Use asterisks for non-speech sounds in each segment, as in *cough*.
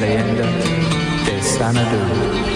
leyenda de Sanadu.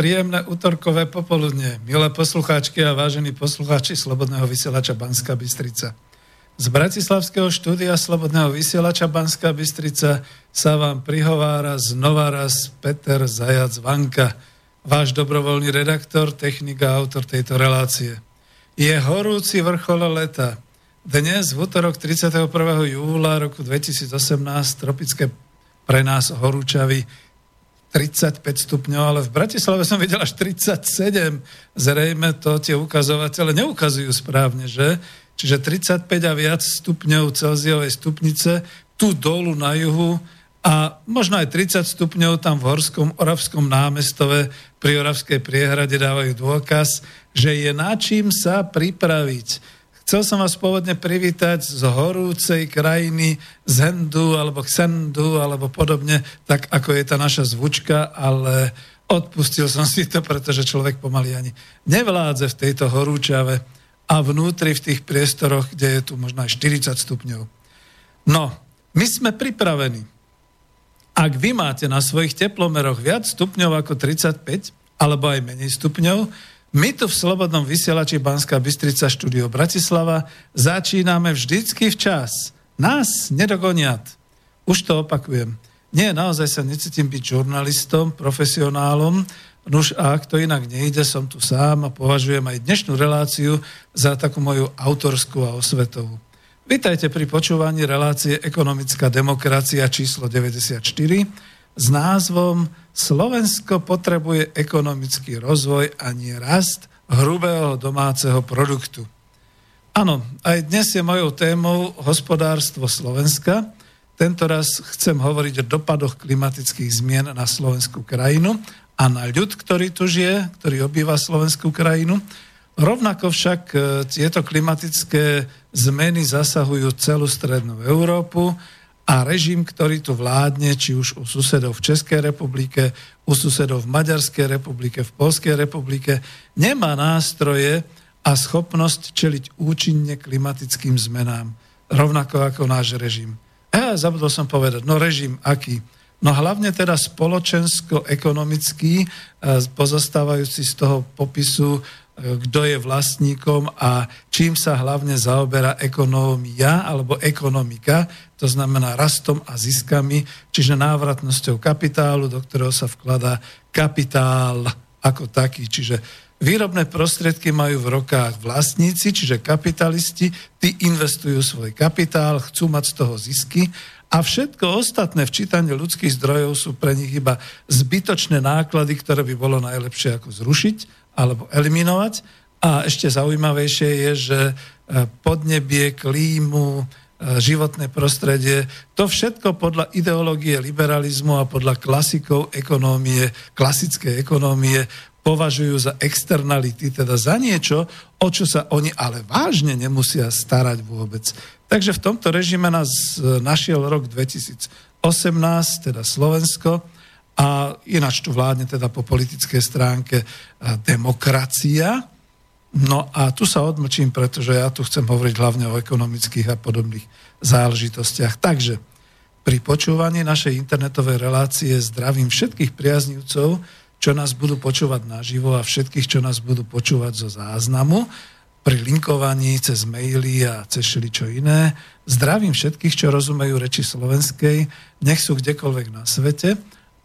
Príjemné útorkové popoludne, milé poslucháčky a vážení poslucháči Slobodného vysielača Banská Bystrica. Z Bratislavského štúdia Slobodného vysielača Banská Bystrica sa vám prihovára znova raz Peter Zajac Vanka, váš dobrovoľný redaktor, technik a autor tejto relácie. Je horúci vrchol leta. Dnes, v útorok 31. júla roku 2018, tropické pre nás horúčavy 35 stupňov, ale v Bratislave som videl až 37. Zrejme to tie ukazovatele neukazujú správne, že? Čiže 35 a viac stupňov Celziovej stupnice tu dolu na juhu a možno aj 30 stupňov tam v Horskom Oravskom námestove pri Oravskej priehrade dávajú dôkaz, že je na čím sa pripraviť. Chcel som vás pôvodne privítať z horúcej krajiny, z Hendu alebo Xendu alebo podobne, tak ako je tá naša zvučka, ale odpustil som si to, pretože človek pomaly ani nevládze v tejto horúčave a vnútri v tých priestoroch, kde je tu možno aj 40 stupňov. No, my sme pripravení. Ak vy máte na svojich teplomeroch viac stupňov ako 35, alebo aj menej stupňov, my tu v Slobodnom vysielači Banská Bystrica štúdio Bratislava začíname vždycky včas. Nás nedogoniat. Už to opakujem. Nie, naozaj sa necítim byť žurnalistom, profesionálom, Nuž a ak to inak nejde, som tu sám a považujem aj dnešnú reláciu za takú moju autorskú a osvetovú. Vítajte pri počúvaní relácie Ekonomická demokracia číslo 94 s názvom Slovensko potrebuje ekonomický rozvoj a nie rast hrubého domáceho produktu. Áno, aj dnes je mojou témou hospodárstvo Slovenska. Tento raz chcem hovoriť o dopadoch klimatických zmien na slovenskú krajinu a na ľud, ktorý tu žije, ktorý obýva slovenskú krajinu. Rovnako však e, tieto klimatické zmeny zasahujú celú strednú Európu a režim, ktorý tu vládne, či už u susedov v Českej republike, u susedov v Maďarskej republike, v Polskej republike, nemá nástroje a schopnosť čeliť účinne klimatickým zmenám, rovnako ako náš režim. Ja zabudol som povedať, no režim aký? No hlavne teda spoločensko-ekonomický, e, pozostávajúci z toho popisu kto je vlastníkom a čím sa hlavne zaoberá ekonómia alebo ekonomika, to znamená rastom a ziskami, čiže návratnosťou kapitálu, do ktorého sa vkladá kapitál ako taký. Čiže výrobné prostriedky majú v rokách vlastníci, čiže kapitalisti, tí investujú svoj kapitál, chcú mať z toho zisky a všetko ostatné včítanie ľudských zdrojov sú pre nich iba zbytočné náklady, ktoré by bolo najlepšie ako zrušiť alebo eliminovať. A ešte zaujímavejšie je, že e, podnebie, klímu, e, životné prostredie, to všetko podľa ideológie liberalizmu a podľa klasikov ekonómie, klasickej ekonómie považujú za externality, teda za niečo, o čo sa oni ale vážne nemusia starať vôbec. Takže v tomto režime nás e, našiel rok 2018, teda Slovensko, a ináč tu vládne teda po politickej stránke e, demokracia. No a tu sa odmlčím, pretože ja tu chcem hovoriť hlavne o ekonomických a podobných záležitostiach. Takže pri počúvaní našej internetovej relácie zdravím všetkých priaznivcov, čo nás budú počúvať naživo a všetkých, čo nás budú počúvať zo záznamu pri linkovaní cez maily a cez čo iné. Zdravím všetkých, čo rozumejú reči slovenskej, nech sú kdekoľvek na svete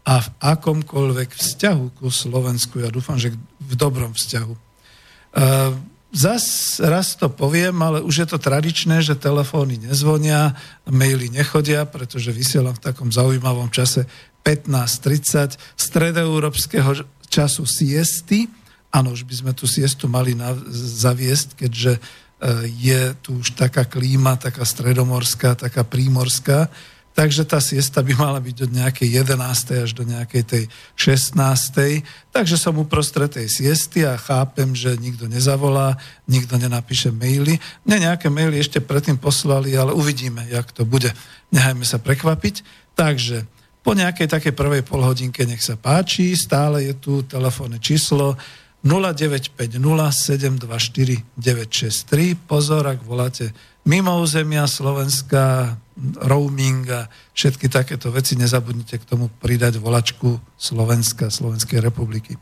a v akomkoľvek vzťahu ku Slovensku. Ja dúfam, že v dobrom vzťahu. Uh, zas raz to poviem, ale už je to tradičné, že telefóny nezvonia, maily nechodia, pretože vysielam v takom zaujímavom čase 15.30 stredoeurópskeho času siesty. Áno, už by sme tú siestu mali na, zaviesť, keďže uh, je tu už taká klíma, taká stredomorská, taká prímorská, Takže tá siesta by mala byť od nejakej 11. až do nejakej tej 16. Takže som uprostred tej siesty a chápem, že nikto nezavolá, nikto nenapíše maily. Mne nejaké maily ešte predtým poslali, ale uvidíme, jak to bude. Nechajme sa prekvapiť. Takže po nejakej takej prvej polhodinke nech sa páči, stále je tu telefónne číslo 0950 724 963. Pozor, ak voláte mimo územia Slovenska, roaming a všetky takéto veci, nezabudnite k tomu pridať volačku Slovenska, Slovenskej republiky.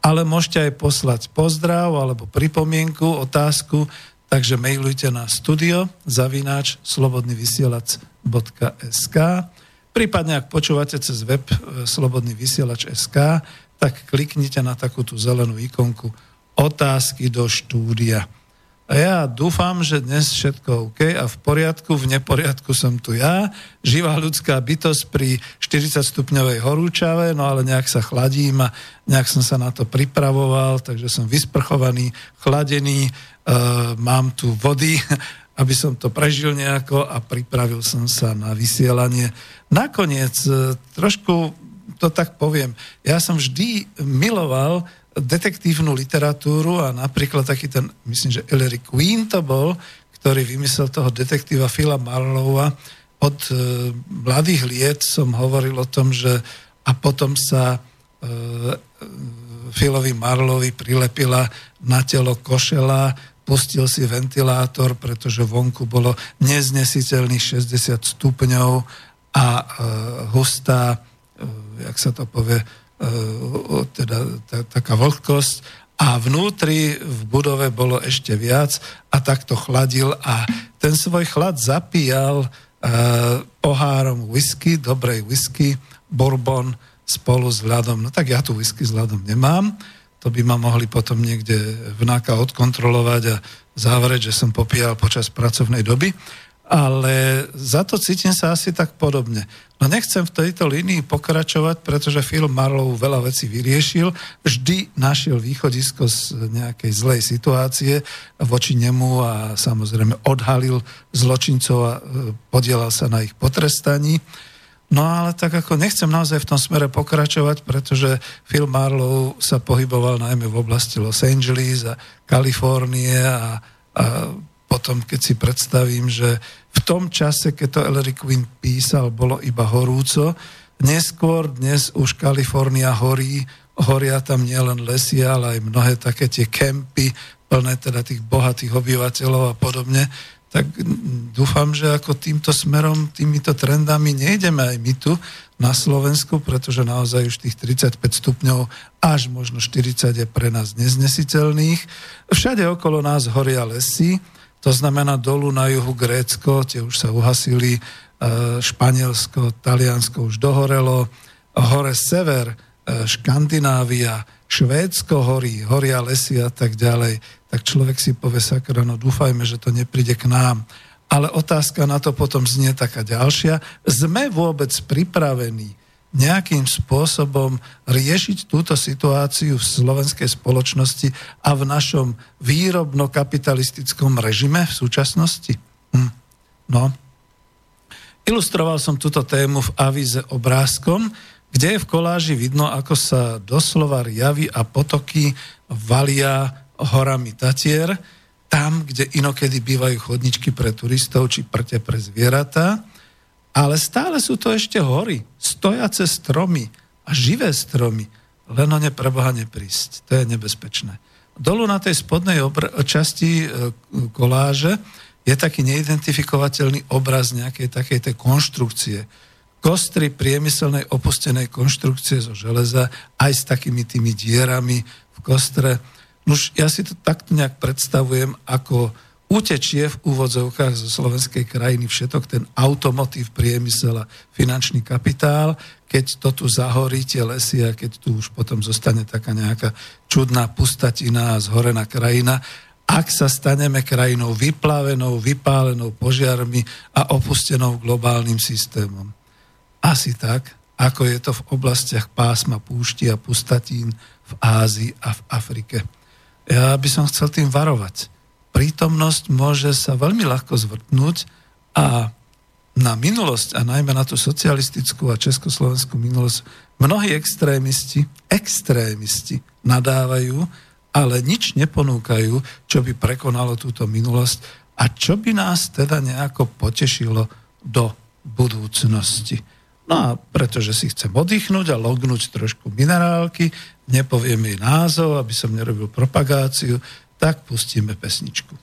Ale môžete aj poslať pozdrav alebo pripomienku, otázku, takže mailujte na studio zavináč slobodnyvysielac.sk prípadne ak počúvate cez web e, slobodný vysielač.sk tak kliknite na takú tú zelenú ikonku otázky do štúdia. A ja dúfam, že dnes všetko OK a v poriadku, v neporiadku som tu ja, živá ľudská bytosť pri 40 stupňovej horúčave, no ale nejak sa chladím a nejak som sa na to pripravoval, takže som vysprchovaný, chladený, e, mám tu vody, *laughs* aby som to prežil nejako a pripravil som sa na vysielanie. Nakoniec, e, trošku to tak poviem, ja som vždy miloval detektívnu literatúru a napríklad taký ten, myslím, že Ellery Queen to bol, ktorý vymyslel toho detektíva Phila Marlowa. Od e, mladých liet som hovoril o tom, že a potom sa e, Philovi Marlovi prilepila na telo košela, pustil si ventilátor, pretože vonku bolo neznesiteľných 60 stupňov a e, hustá, e, jak sa to povie, E, teda taká vlhkosť a vnútri v budove bolo ešte viac a takto chladil a ten svoj chlad zapíjal uh, pohárom whisky, dobrej whisky, bourbon spolu s ľadom. No tak ja tu whisky s ľadom nemám, to by ma mohli potom niekde vnáka odkontrolovať a závrieť, že som popíjal počas pracovnej doby. Ale za to cítim sa asi tak podobne. No nechcem v tejto línii pokračovať, pretože film Marlow veľa vecí vyriešil, vždy našiel východisko z nejakej zlej situácie voči nemu a samozrejme odhalil zločincov a e, podielal sa na ich potrestaní. No ale tak ako nechcem naozaj v tom smere pokračovať, pretože film Marlow sa pohyboval najmä v oblasti Los Angeles a Kalifornie a, a potom, keď si predstavím, že v tom čase, keď to Ellery Quinn písal, bolo iba horúco, neskôr dnes už Kalifornia horí, horia tam nielen lesy, ale aj mnohé také tie kempy, plné teda tých bohatých obyvateľov a podobne, tak dúfam, že ako týmto smerom, týmito trendami nejdeme aj my tu na Slovensku, pretože naozaj už tých 35 stupňov až možno 40 je pre nás neznesiteľných. Všade okolo nás horia lesy, to znamená dolu na juhu Grécko, tie už sa uhasili, e, Španielsko, Taliansko už dohorelo, hore sever, e, Škandinávia, Švédsko horí, horia lesy a tak ďalej, tak človek si povie sakra, no dúfajme, že to nepríde k nám. Ale otázka na to potom znie taká ďalšia. Sme vôbec pripravení nejakým spôsobom riešiť túto situáciu v slovenskej spoločnosti a v našom výrobno-kapitalistickom režime v súčasnosti? Hm. No. Ilustroval som túto tému v avíze obrázkom, kde je v koláži vidno, ako sa doslova javy a potoky valia horami Tatier, tam, kde inokedy bývajú chodničky pre turistov či prte pre zvieratá ale stále sú to ešte hory, stojace stromy a živé stromy. Len ne preboha neprísť. To je nebezpečné. Dolu na tej spodnej obr- časti e, koláže je taký neidentifikovateľný obraz nejakej takej tej konštrukcie. Kostry priemyselnej opustenej konštrukcie zo železa aj s takými tými dierami v kostre. Už ja si to takto nejak predstavujem ako utečie v úvodzovkách zo slovenskej krajiny všetok ten automotív, priemysel a finančný kapitál, keď to tu zahorí tie lesy a keď tu už potom zostane taká nejaká čudná pustatina a zhorená krajina, ak sa staneme krajinou vyplavenou, vypálenou požiarmi a opustenou globálnym systémom. Asi tak, ako je to v oblastiach pásma púšti a pustatín v Ázii a v Afrike. Ja by som chcel tým varovať prítomnosť môže sa veľmi ľahko zvrtnúť a na minulosť a najmä na tú socialistickú a československú minulosť mnohí extrémisti, extrémisti nadávajú, ale nič neponúkajú, čo by prekonalo túto minulosť a čo by nás teda nejako potešilo do budúcnosti. No a pretože si chcem oddychnúť a lognúť trošku minerálky, nepoviem jej názov, aby som nerobil propagáciu, tak pustíme pesničku.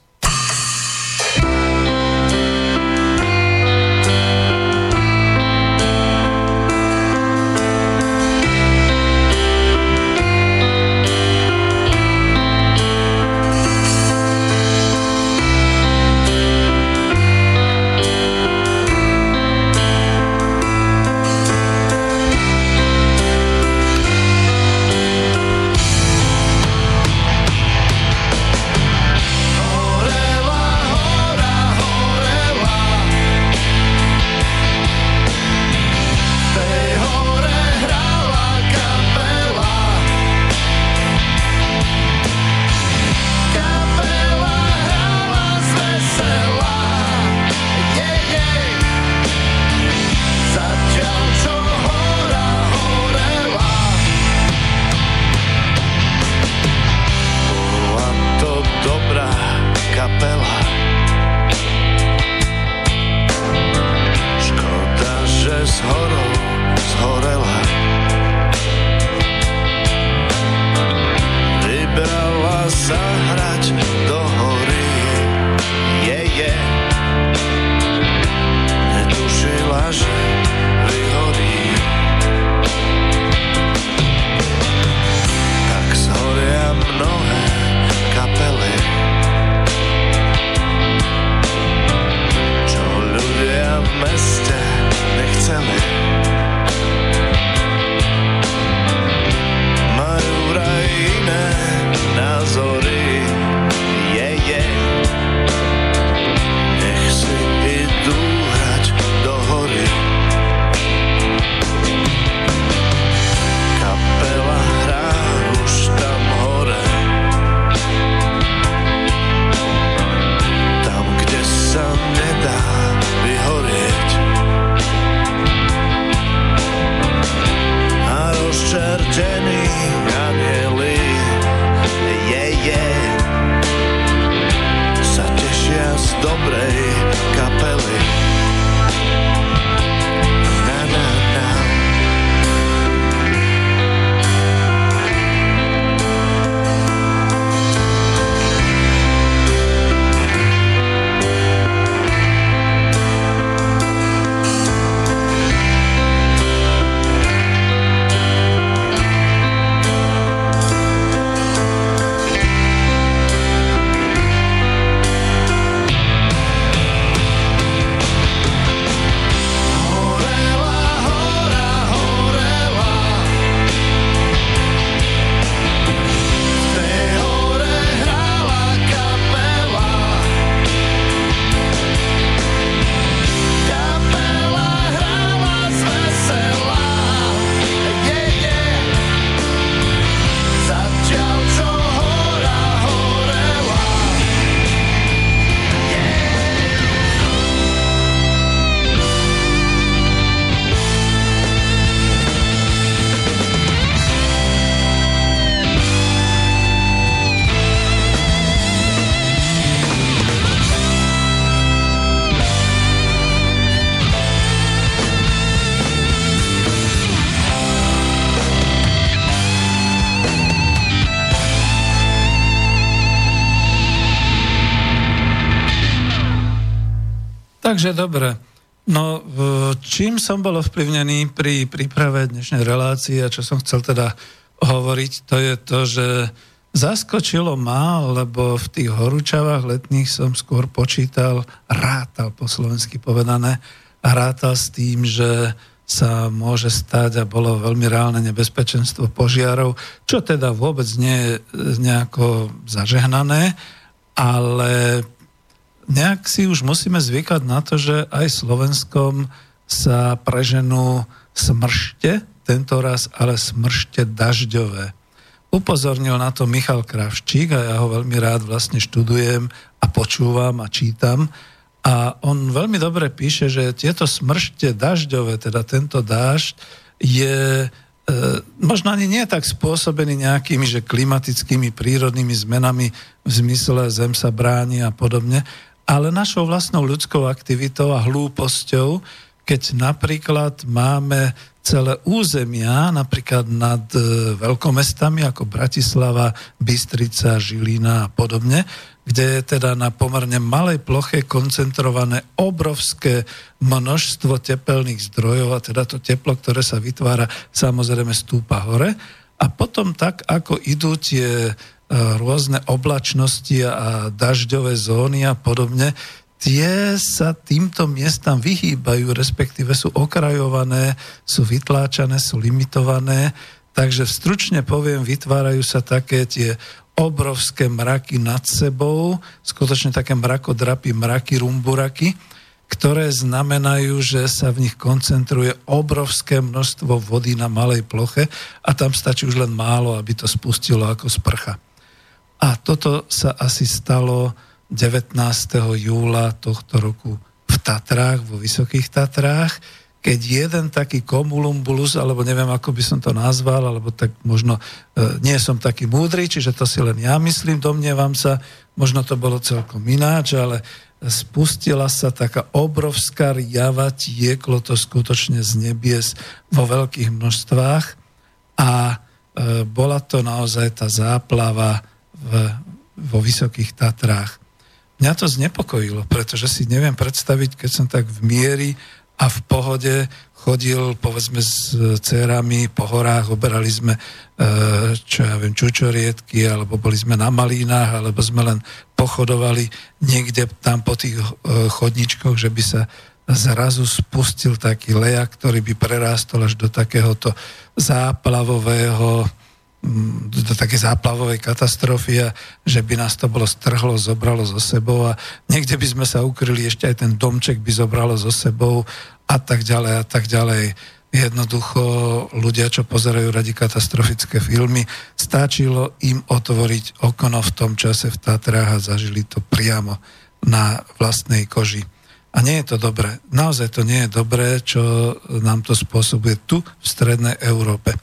Takže dobre. No, čím som bol ovplyvnený pri príprave dnešnej relácie a čo som chcel teda hovoriť, to je to, že zaskočilo ma, lebo v tých horúčavách letných som skôr počítal, rátal po slovensky povedané, a rátal s tým, že sa môže stať a bolo veľmi reálne nebezpečenstvo požiarov, čo teda vôbec nie je nejako zažehnané, ale nejak si už musíme zvykať na to, že aj Slovenskom sa preženú smršte, tento raz ale smršte dažďové. Upozornil na to Michal Kravčík a ja ho veľmi rád vlastne študujem a počúvam a čítam. A on veľmi dobre píše, že tieto smršte dažďové, teda tento dážď, je e, možno ani nie tak spôsobený nejakými, že klimatickými, prírodnými zmenami v zmysle zem sa bráni a podobne, ale našou vlastnou ľudskou aktivitou a hlúposťou, keď napríklad máme celé územia, napríklad nad e, veľkomestami ako Bratislava, Bystrica, Žilina a podobne, kde je teda na pomerne malej ploche koncentrované obrovské množstvo tepelných zdrojov a teda to teplo, ktoré sa vytvára, samozrejme stúpa hore. A potom tak, ako idú tie rôzne oblačnosti a dažďové zóny a podobne, tie sa týmto miestam vyhýbajú, respektíve sú okrajované, sú vytláčané, sú limitované. Takže stručne poviem, vytvárajú sa také tie obrovské mraky nad sebou, skutočne také mrakodrapy, mraky, rumburaky, ktoré znamenajú, že sa v nich koncentruje obrovské množstvo vody na malej ploche a tam stačí už len málo, aby to spustilo ako sprcha. A toto sa asi stalo 19. júla tohto roku v Tatrách, vo Vysokých Tatrách, keď jeden taký komulumbulus, alebo neviem, ako by som to nazval, alebo tak možno e, nie som taký múdry, čiže to si len ja myslím, domnievam sa, možno to bolo celkom ináč, ale spustila sa taká obrovská riava, tieklo to skutočne z nebies vo veľkých množstvách a e, bola to naozaj tá záplava v, vo Vysokých Tatrách. Mňa to znepokojilo, pretože si neviem predstaviť, keď som tak v miery a v pohode chodil, povedzme, s cérami po horách, oberali sme, e, čo ja viem, čučoriedky, alebo boli sme na malínach, alebo sme len pochodovali niekde tam po tých e, chodničkoch, že by sa zrazu spustil taký lejak, ktorý by prerástol až do takéhoto záplavového do také záplavovej katastrofy a že by nás to bolo strhlo, zobralo zo sebou a niekde by sme sa ukryli, ešte aj ten domček by zobralo zo sebou a tak ďalej a tak ďalej. Jednoducho ľudia, čo pozerajú radi katastrofické filmy, stáčilo im otvoriť okno v tom čase v Tatrách a zažili to priamo na vlastnej koži. A nie je to dobré. Naozaj to nie je dobré, čo nám to spôsobuje tu v strednej Európe.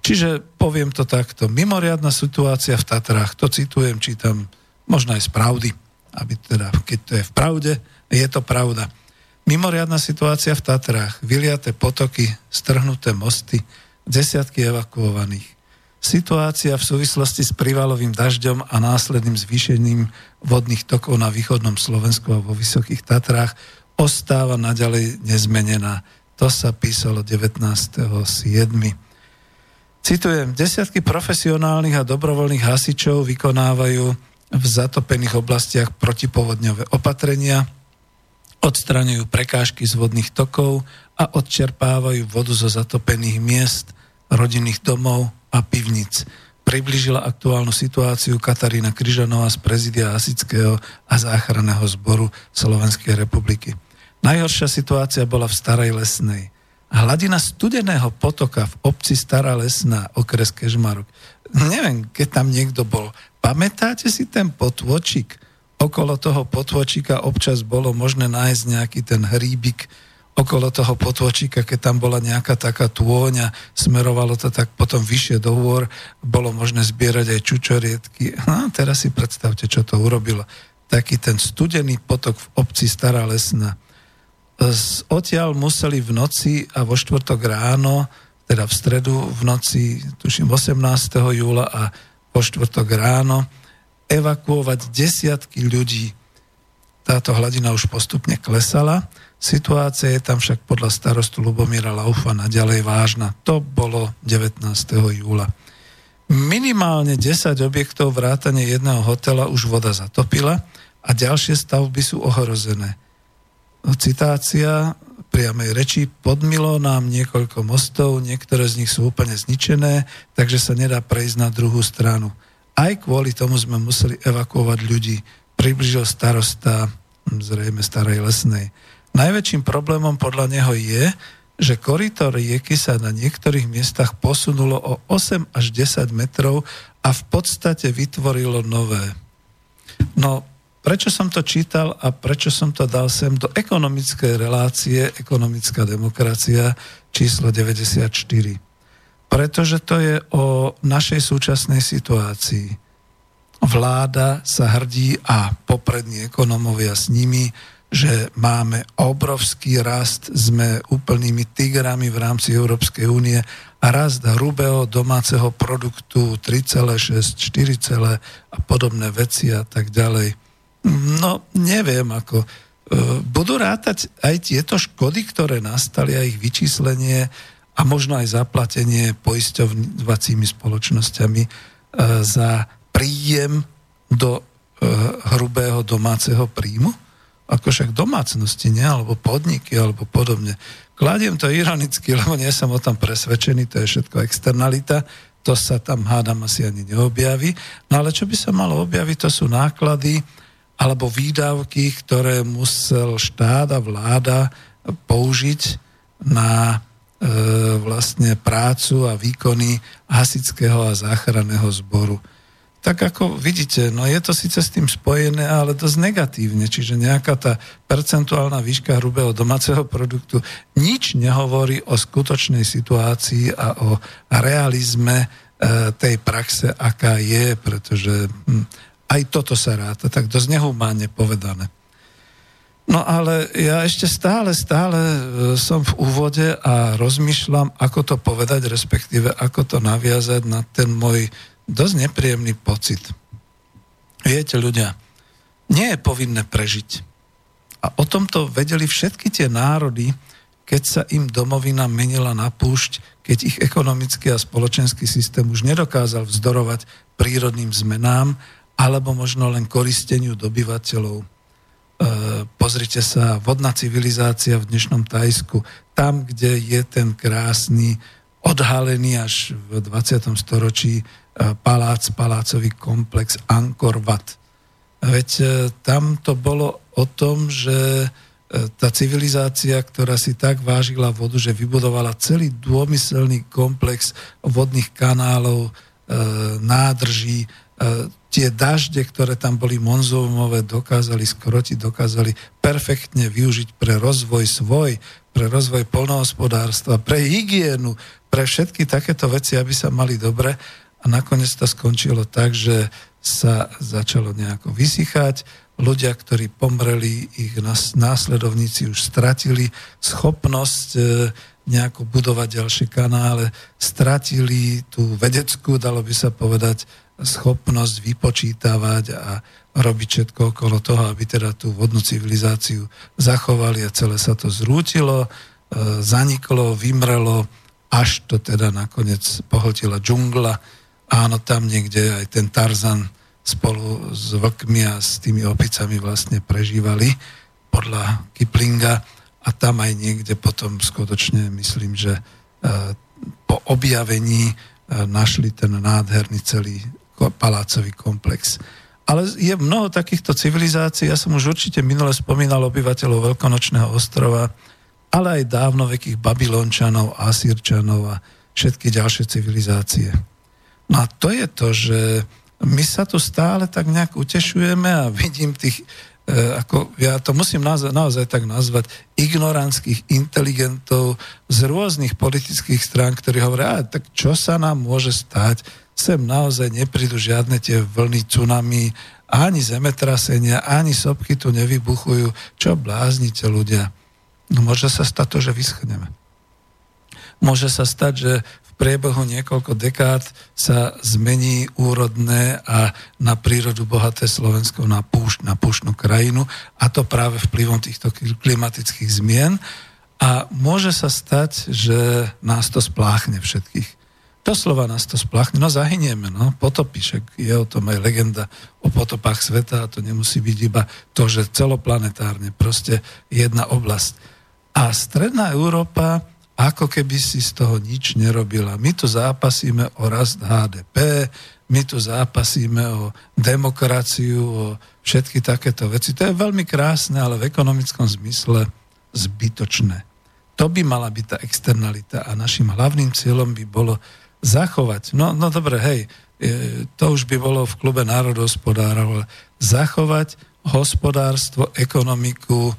Čiže poviem to takto. Mimoriadná situácia v Tatrách, to citujem, čítam možno aj z pravdy, aby teda, keď to je v pravde, je to pravda. Mimoriadná situácia v Tatrách, vyliaté potoky, strhnuté mosty, desiatky evakuovaných. Situácia v súvislosti s privalovým dažďom a následným zvýšením vodných tokov na východnom Slovensku a vo Vysokých Tatrách ostáva naďalej nezmenená. To sa písalo 19.7. Citujem, desiatky profesionálnych a dobrovoľných hasičov vykonávajú v zatopených oblastiach protipovodňové opatrenia, odstraňujú prekážky z vodných tokov a odčerpávajú vodu zo zatopených miest, rodinných domov a pivnic. Približila aktuálnu situáciu Katarína Kryžanová z prezidia Hasického a záchranného zboru Slovenskej republiky. Najhoršia situácia bola v Starej Lesnej – hladina studeného potoka v obci Stará Lesná, okres Kežmarok. Neviem, keď tam niekto bol. Pamätáte si ten potvočik? Okolo toho potvočika občas bolo možné nájsť nejaký ten hríbik okolo toho potvočika, keď tam bola nejaká taká tôňa, smerovalo to tak potom vyššie do hôr, bolo možné zbierať aj čučoriedky. No, teraz si predstavte, čo to urobilo. Taký ten studený potok v obci Stará Lesná z odtiaľ museli v noci a vo štvrtok ráno, teda v stredu v noci, tuším 18. júla a vo štvrtok ráno, evakuovať desiatky ľudí. táto hladina už postupne klesala. Situácia je tam však podľa starostu Lubomíra Laufa naďalej vážna. To bolo 19. júla. Minimálne 10 objektov vrátane jedného hotela už voda zatopila a ďalšie stavby sú ohrozené. Citácia priamej reči, podmilo nám niekoľko mostov, niektoré z nich sú úplne zničené, takže sa nedá prejsť na druhú stranu. Aj kvôli tomu sme museli evakuovať ľudí, približil starosta zrejme starej lesnej. Najväčším problémom podľa neho je, že koryto rieky sa na niektorých miestach posunulo o 8 až 10 metrov a v podstate vytvorilo nové. No, prečo som to čítal a prečo som to dal sem do ekonomickej relácie Ekonomická demokracia číslo 94? Pretože to je o našej súčasnej situácii. Vláda sa hrdí a poprední ekonomovia s nimi že máme obrovský rast, sme úplnými tigrami v rámci Európskej únie a rast hrubého domáceho produktu 3,6, 4, a podobné veci a tak ďalej. No, neviem, ako... E, budú rátať aj tieto škody, ktoré nastali a ich vyčíslenie a možno aj zaplatenie poisťovacími spoločnosťami e, za príjem do e, hrubého domáceho príjmu? ako však domácnosti, nie? alebo podniky, alebo podobne. Kladiem to ironicky, lebo nie som o tom presvedčený, to je všetko externalita, to sa tam hádam asi ani neobjaví. No ale čo by sa malo objaviť, to sú náklady alebo výdavky, ktoré musel štát a vláda použiť na e, vlastne prácu a výkony hasického a záchranného zboru. Tak ako vidíte, no je to síce s tým spojené, ale dosť negatívne, čiže nejaká tá percentuálna výška hrubého domáceho produktu nič nehovorí o skutočnej situácii a o realizme e, tej praxe, aká je, pretože hm, aj toto sa ráta, tak dosť nehumánne povedané. No ale ja ešte stále, stále e, som v úvode a rozmýšľam, ako to povedať, respektíve ako to naviazať na ten môj dosť nepríjemný pocit. Viete, ľudia, nie je povinné prežiť. A o tomto vedeli všetky tie národy, keď sa im domovina menila na púšť, keď ich ekonomický a spoločenský systém už nedokázal vzdorovať prírodným zmenám alebo možno len koristeniu dobyvateľov. E, pozrite sa, vodná civilizácia v dnešnom Tajsku, tam, kde je ten krásny, odhalený až v 20. storočí E, palác, palácový komplex Angkor Wat. Veď e, tam to bolo o tom, že e, tá civilizácia, ktorá si tak vážila vodu, že vybudovala celý dômyselný komplex vodných kanálov, nádrží, tie dažde, ktoré tam boli monzómové, dokázali skrotiť, dokázali perfektne využiť pre rozvoj svoj, pre rozvoj polnohospodárstva, pre hygienu, pre všetky takéto veci, aby sa mali dobre. A nakoniec to skončilo tak, že sa začalo nejako vysychať. Ľudia, ktorí pomreli, ich následovníci už stratili schopnosť e, nejako budovať ďalšie kanále, stratili tú vedeckú, dalo by sa povedať, schopnosť vypočítavať a robiť všetko okolo toho, aby teda tú vodnú civilizáciu zachovali a celé sa to zrútilo, e, zaniklo, vymrelo, až to teda nakoniec pohltila džungla, áno, tam niekde aj ten Tarzan spolu s vlkmi a s tými opicami vlastne prežívali podľa Kiplinga. A tam aj niekde potom skutočne myslím, že e, po objavení e, našli ten nádherný celý palácový komplex. Ale je mnoho takýchto civilizácií, ja som už určite minule spomínal obyvateľov Veľkonočného ostrova, ale aj dávnovekých Babylončanov, Asírčanov a všetky ďalšie civilizácie. No a to je to, že my sa tu stále tak nejak utešujeme a vidím tých, e, ako ja to musím naozaj, naozaj tak nazvať, ignorantských inteligentov z rôznych politických strán, ktorí hovoria, tak čo sa nám môže stať, sem naozaj neprídu žiadne tie vlny tsunami, ani zemetrasenia, ani sopky tu nevybuchujú. Čo bláznite ľudia? No môže sa stať to, že vyschneme. Môže sa stať, že priebehu niekoľko dekád sa zmení úrodné a na prírodu bohaté Slovensko na, púšť, na púštnu krajinu a to práve vplyvom týchto klimatických zmien. A môže sa stať, že nás to spláchne všetkých. Doslova nás to spláchne, no zahynieme, no, potopí, však je o tom aj legenda o potopách sveta a to nemusí byť iba to, že celoplanetárne, proste jedna oblasť. A stredná Európa ako keby si z toho nič nerobila. My tu zápasíme o rast HDP, my tu zápasíme o demokraciu, o všetky takéto veci. To je veľmi krásne, ale v ekonomickom zmysle zbytočné. To by mala byť tá externalita a našim hlavným cieľom by bolo zachovať, no, no dobre, hej, to už by bolo v klube národohospodárov, ale zachovať hospodárstvo, ekonomiku e,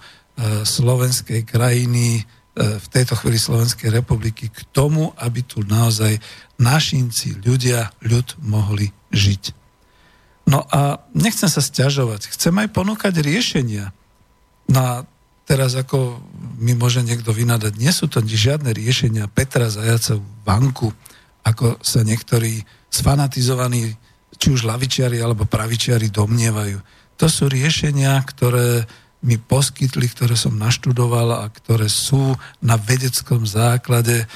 slovenskej krajiny, E, v tejto chvíli Slovenskej republiky k tomu, aby tu naozaj našinci, ľudia, ľud mohli žiť. No a nechcem sa stiažovať, chcem aj ponúkať riešenia. Na teraz ako mi môže niekto vynadať, nie sú to žiadne riešenia Petra Zajaca v banku, ako sa niektorí sfanatizovaní, či už lavičiari alebo pravičiari domnievajú. To sú riešenia, ktoré mi poskytli, ktoré som naštudoval a ktoré sú na vedeckom základe e,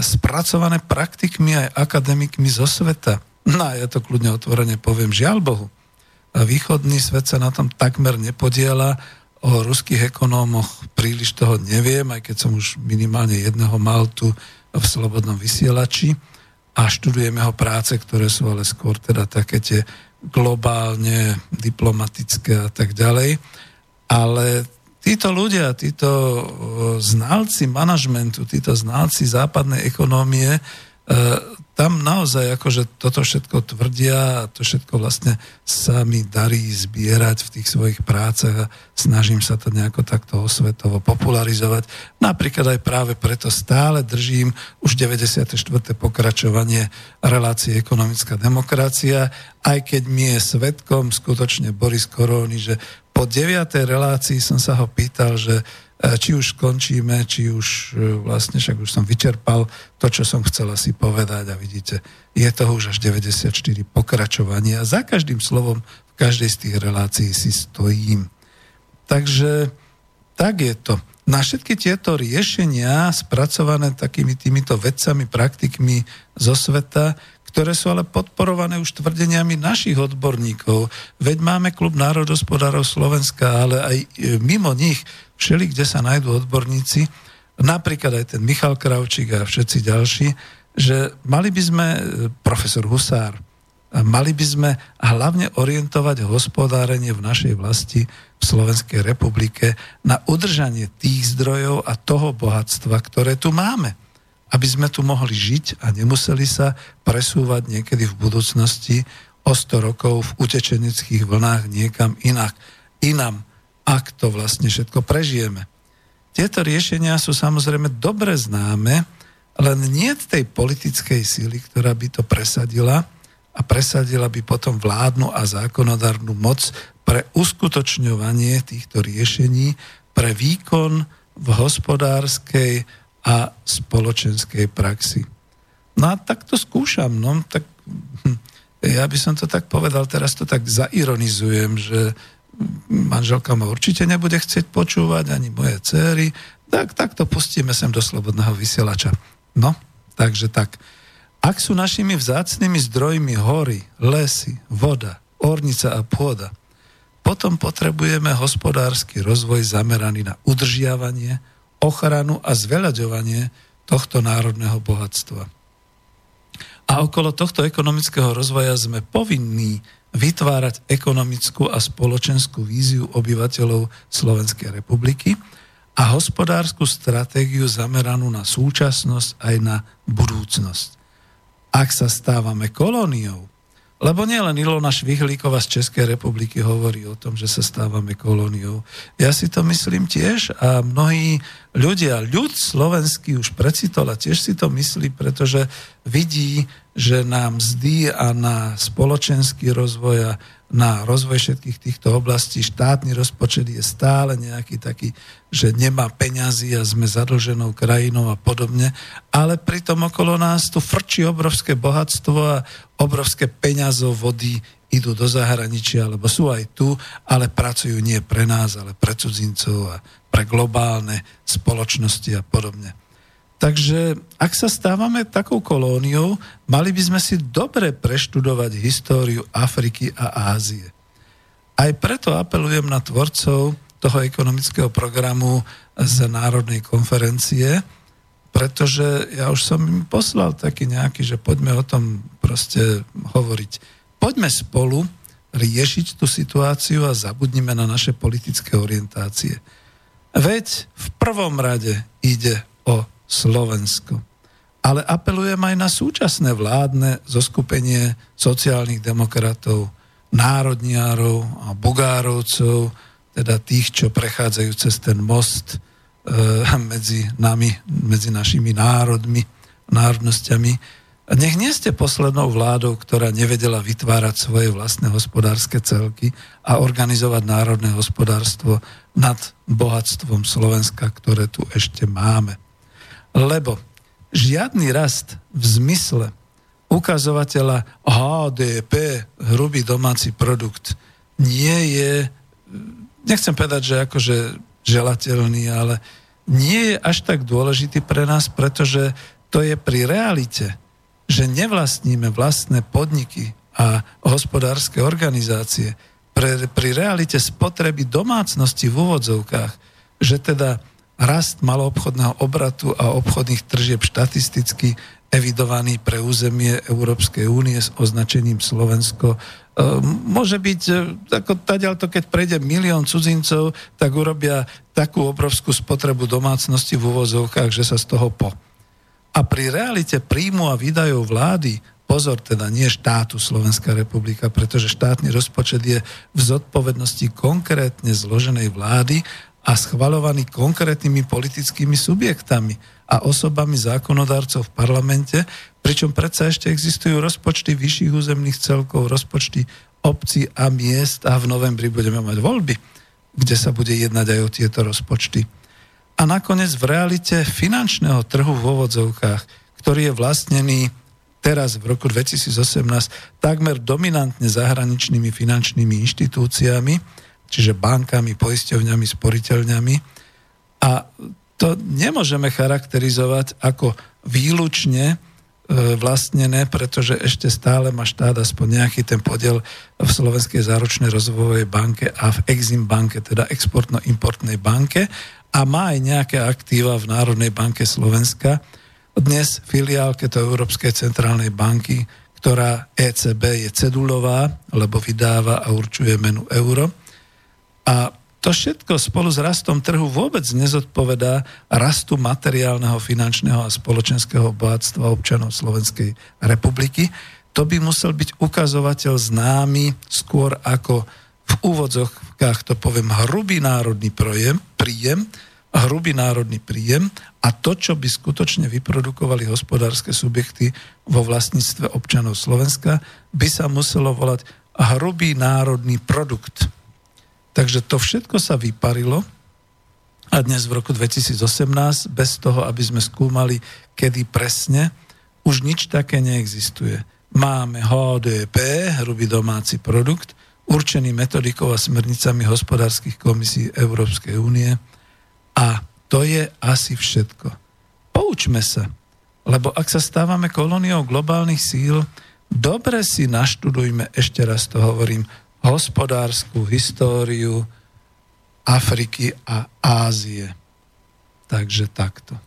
spracované praktikmi aj akademikmi zo sveta. No a ja to kľudne otvorene poviem, žiaľ Bohu. Východný svet sa na tom takmer nepodiela, o ruských ekonómoch príliš toho neviem, aj keď som už minimálne jedného mal tu v Slobodnom vysielači a študujem jeho práce, ktoré sú ale skôr teda také tie globálne diplomatické a tak ďalej. Ale títo ľudia, títo znalci manažmentu, títo znalci západnej ekonómie, e, tam naozaj akože toto všetko tvrdia a to všetko vlastne sa mi darí zbierať v tých svojich prácach a snažím sa to nejako takto osvetovo popularizovať. Napríklad aj práve preto stále držím už 94. pokračovanie relácie ekonomická demokracia, aj keď mi je svetkom skutočne Boris Koróny, že po deviatej relácii som sa ho pýtal, že či už skončíme, či už e, vlastne, však už som vyčerpal to, čo som chcel asi povedať a vidíte, je toho už až 94 pokračovania a za každým slovom v každej z tých relácií si stojím. Takže tak je to. Na všetky tieto riešenia spracované takými týmito vedcami, praktikmi zo sveta, ktoré sú ale podporované už tvrdeniami našich odborníkov. Veď máme klub národospodárov Slovenska, ale aj e, mimo nich všeli, kde sa nájdú odborníci, napríklad aj ten Michal Kravčík a všetci ďalší, že mali by sme, e, profesor Husár, mali by sme hlavne orientovať hospodárenie v našej vlasti v Slovenskej republike na udržanie tých zdrojov a toho bohatstva, ktoré tu máme aby sme tu mohli žiť a nemuseli sa presúvať niekedy v budúcnosti o 100 rokov v utečeneckých vlnách niekam inak, inam, ak to vlastne všetko prežijeme. Tieto riešenia sú samozrejme dobre známe, len nie tej politickej síly, ktorá by to presadila a presadila by potom vládnu a zákonodárnu moc pre uskutočňovanie týchto riešení, pre výkon v hospodárskej, a spoločenskej praxi. No a tak to skúšam, no, tak hm, ja by som to tak povedal, teraz to tak zaironizujem, že manželka ma určite nebude chcieť počúvať, ani moje céry, tak, tak to pustíme sem do slobodného vysielača. No, takže tak. Ak sú našimi vzácnými zdrojmi hory, lesy, voda, ornica a pôda, potom potrebujeme hospodársky rozvoj zameraný na udržiavanie, ochranu a zveľaďovanie tohto národného bohatstva. A okolo tohto ekonomického rozvoja sme povinní vytvárať ekonomickú a spoločenskú víziu obyvateľov Slovenskej republiky a hospodárskú stratégiu zameranú na súčasnosť aj na budúcnosť. Ak sa stávame kolóniou, lebo nielen Ilona Švihlíková z Českej republiky hovorí o tom, že sa stávame kolóniou. Ja si to myslím tiež a mnohí ľudia, ľud slovenský už precitol a tiež si to myslí, pretože vidí, že na mzdy a na spoločenský rozvoj a na rozvoj všetkých týchto oblastí štátny rozpočet je stále nejaký taký, že nemá peňazí a sme zadlženou krajinou a podobne, ale pritom okolo nás tu frčí obrovské bohatstvo a obrovské peňazov vody idú do zahraničia, alebo sú aj tu, ale pracujú nie pre nás, ale pre cudzincov a pre globálne spoločnosti a podobne. Takže ak sa stávame takou kolóniou, mali by sme si dobre preštudovať históriu Afriky a Ázie. Aj preto apelujem na tvorcov toho ekonomického programu z Národnej konferencie, pretože ja už som im poslal taký nejaký, že poďme o tom proste hovoriť. Poďme spolu riešiť tú situáciu a zabudnime na naše politické orientácie. Veď v prvom rade ide o Slovensko. Ale apelujem aj na súčasné vládne zoskupenie sociálnych demokratov, národniarov a bugárovcov, teda tých, čo prechádzajú cez ten most e, *laughs* medzi nami, medzi našimi národmi, národnosťami. Nech nie ste poslednou vládou, ktorá nevedela vytvárať svoje vlastné hospodárske celky a organizovať národné hospodárstvo nad bohatstvom Slovenska, ktoré tu ešte máme. Lebo žiadny rast v zmysle ukazovateľa HDP, hrubý domáci produkt, nie je, nechcem povedať, že akože želateľný, ale nie je až tak dôležitý pre nás, pretože to je pri realite, že nevlastníme vlastné podniky a hospodárske organizácie, pre, pri realite spotreby domácnosti v úvodzovkách, že teda rast maloobchodného obratu a obchodných tržieb štatisticky evidovaný pre územie Európskej únie s označením Slovensko. E, môže byť, e, ako to, keď prejde milión cudzincov, tak urobia takú obrovskú spotrebu domácnosti v úvozovkách, že sa z toho po. A pri realite príjmu a výdajov vlády, pozor teda nie štátu Slovenská republika, pretože štátny rozpočet je v zodpovednosti konkrétne zloženej vlády a schvalovaný konkrétnymi politickými subjektami a osobami zákonodarcov v parlamente, pričom predsa ešte existujú rozpočty vyšších územných celkov, rozpočty obcí a miest a v novembri budeme mať voľby, kde sa bude jednať aj o tieto rozpočty. A nakoniec v realite finančného trhu v ovodzovkách, ktorý je vlastnený teraz v roku 2018 takmer dominantne zahraničnými finančnými inštitúciami, čiže bankami, poisťovňami, sporiteľňami. A to nemôžeme charakterizovať ako výlučne e, vlastnené, pretože ešte stále má štát aspoň nejaký ten podiel v Slovenskej záročnej rozvojovej banke a v Exim banke, teda exportno-importnej banke a má aj nejaké aktíva v Národnej banke Slovenska. Dnes filiálke to Európskej centrálnej banky, ktorá ECB je cedulová, lebo vydáva a určuje menu euro a to všetko spolu s rastom trhu vôbec nezodpovedá rastu materiálneho, finančného a spoločenského bohatstva občanov Slovenskej republiky. To by musel byť ukazovateľ známy skôr ako v úvodzovkách to poviem hrubý národný projem, príjem, hrubý národný príjem a to, čo by skutočne vyprodukovali hospodárske subjekty vo vlastníctve občanov Slovenska, by sa muselo volať hrubý národný produkt. Takže to všetko sa vyparilo a dnes v roku 2018, bez toho, aby sme skúmali, kedy presne, už nič také neexistuje. Máme HDP, hrubý domáci produkt, určený metodikou a smernicami hospodárskych komisí Európskej únie a to je asi všetko. Poučme sa, lebo ak sa stávame kolóniou globálnych síl, dobre si naštudujme, ešte raz to hovorím, hospodárskú históriu Afriky a Ázie. Takže takto.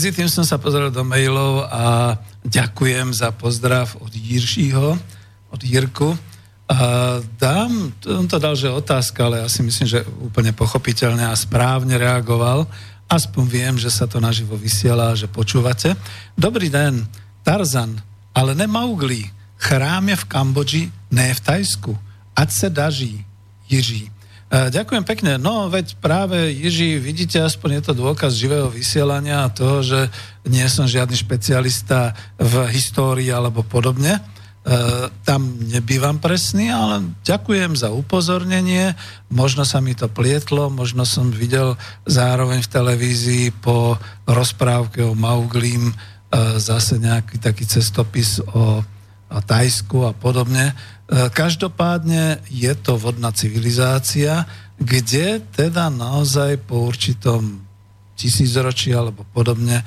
Medzi tým som sa pozrel do mailov a ďakujem za pozdrav od Jiršího, od Jirku. A dám, on to dal, že otázka, ale ja si myslím, že úplne pochopiteľne a správne reagoval. Aspoň viem, že sa to naživo vysiela, že počúvate. Dobrý den, Tarzan, ale ne Mowgli. Chrám je v Kambodži, ne v Tajsku. Ať se daží, Jiří. E, ďakujem pekne. No, veď práve, Jiří, vidíte, aspoň je to dôkaz živého vysielania a toho, že nie som žiadny špecialista v histórii alebo podobne. E, tam nebývam presný, ale ďakujem za upozornenie. Možno sa mi to plietlo, možno som videl zároveň v televízii po rozprávke o Mauglim e, zase nejaký taký cestopis o, o Tajsku a podobne. E, každopádne je to vodná civilizácia, kde teda naozaj po určitom tisícročí alebo podobne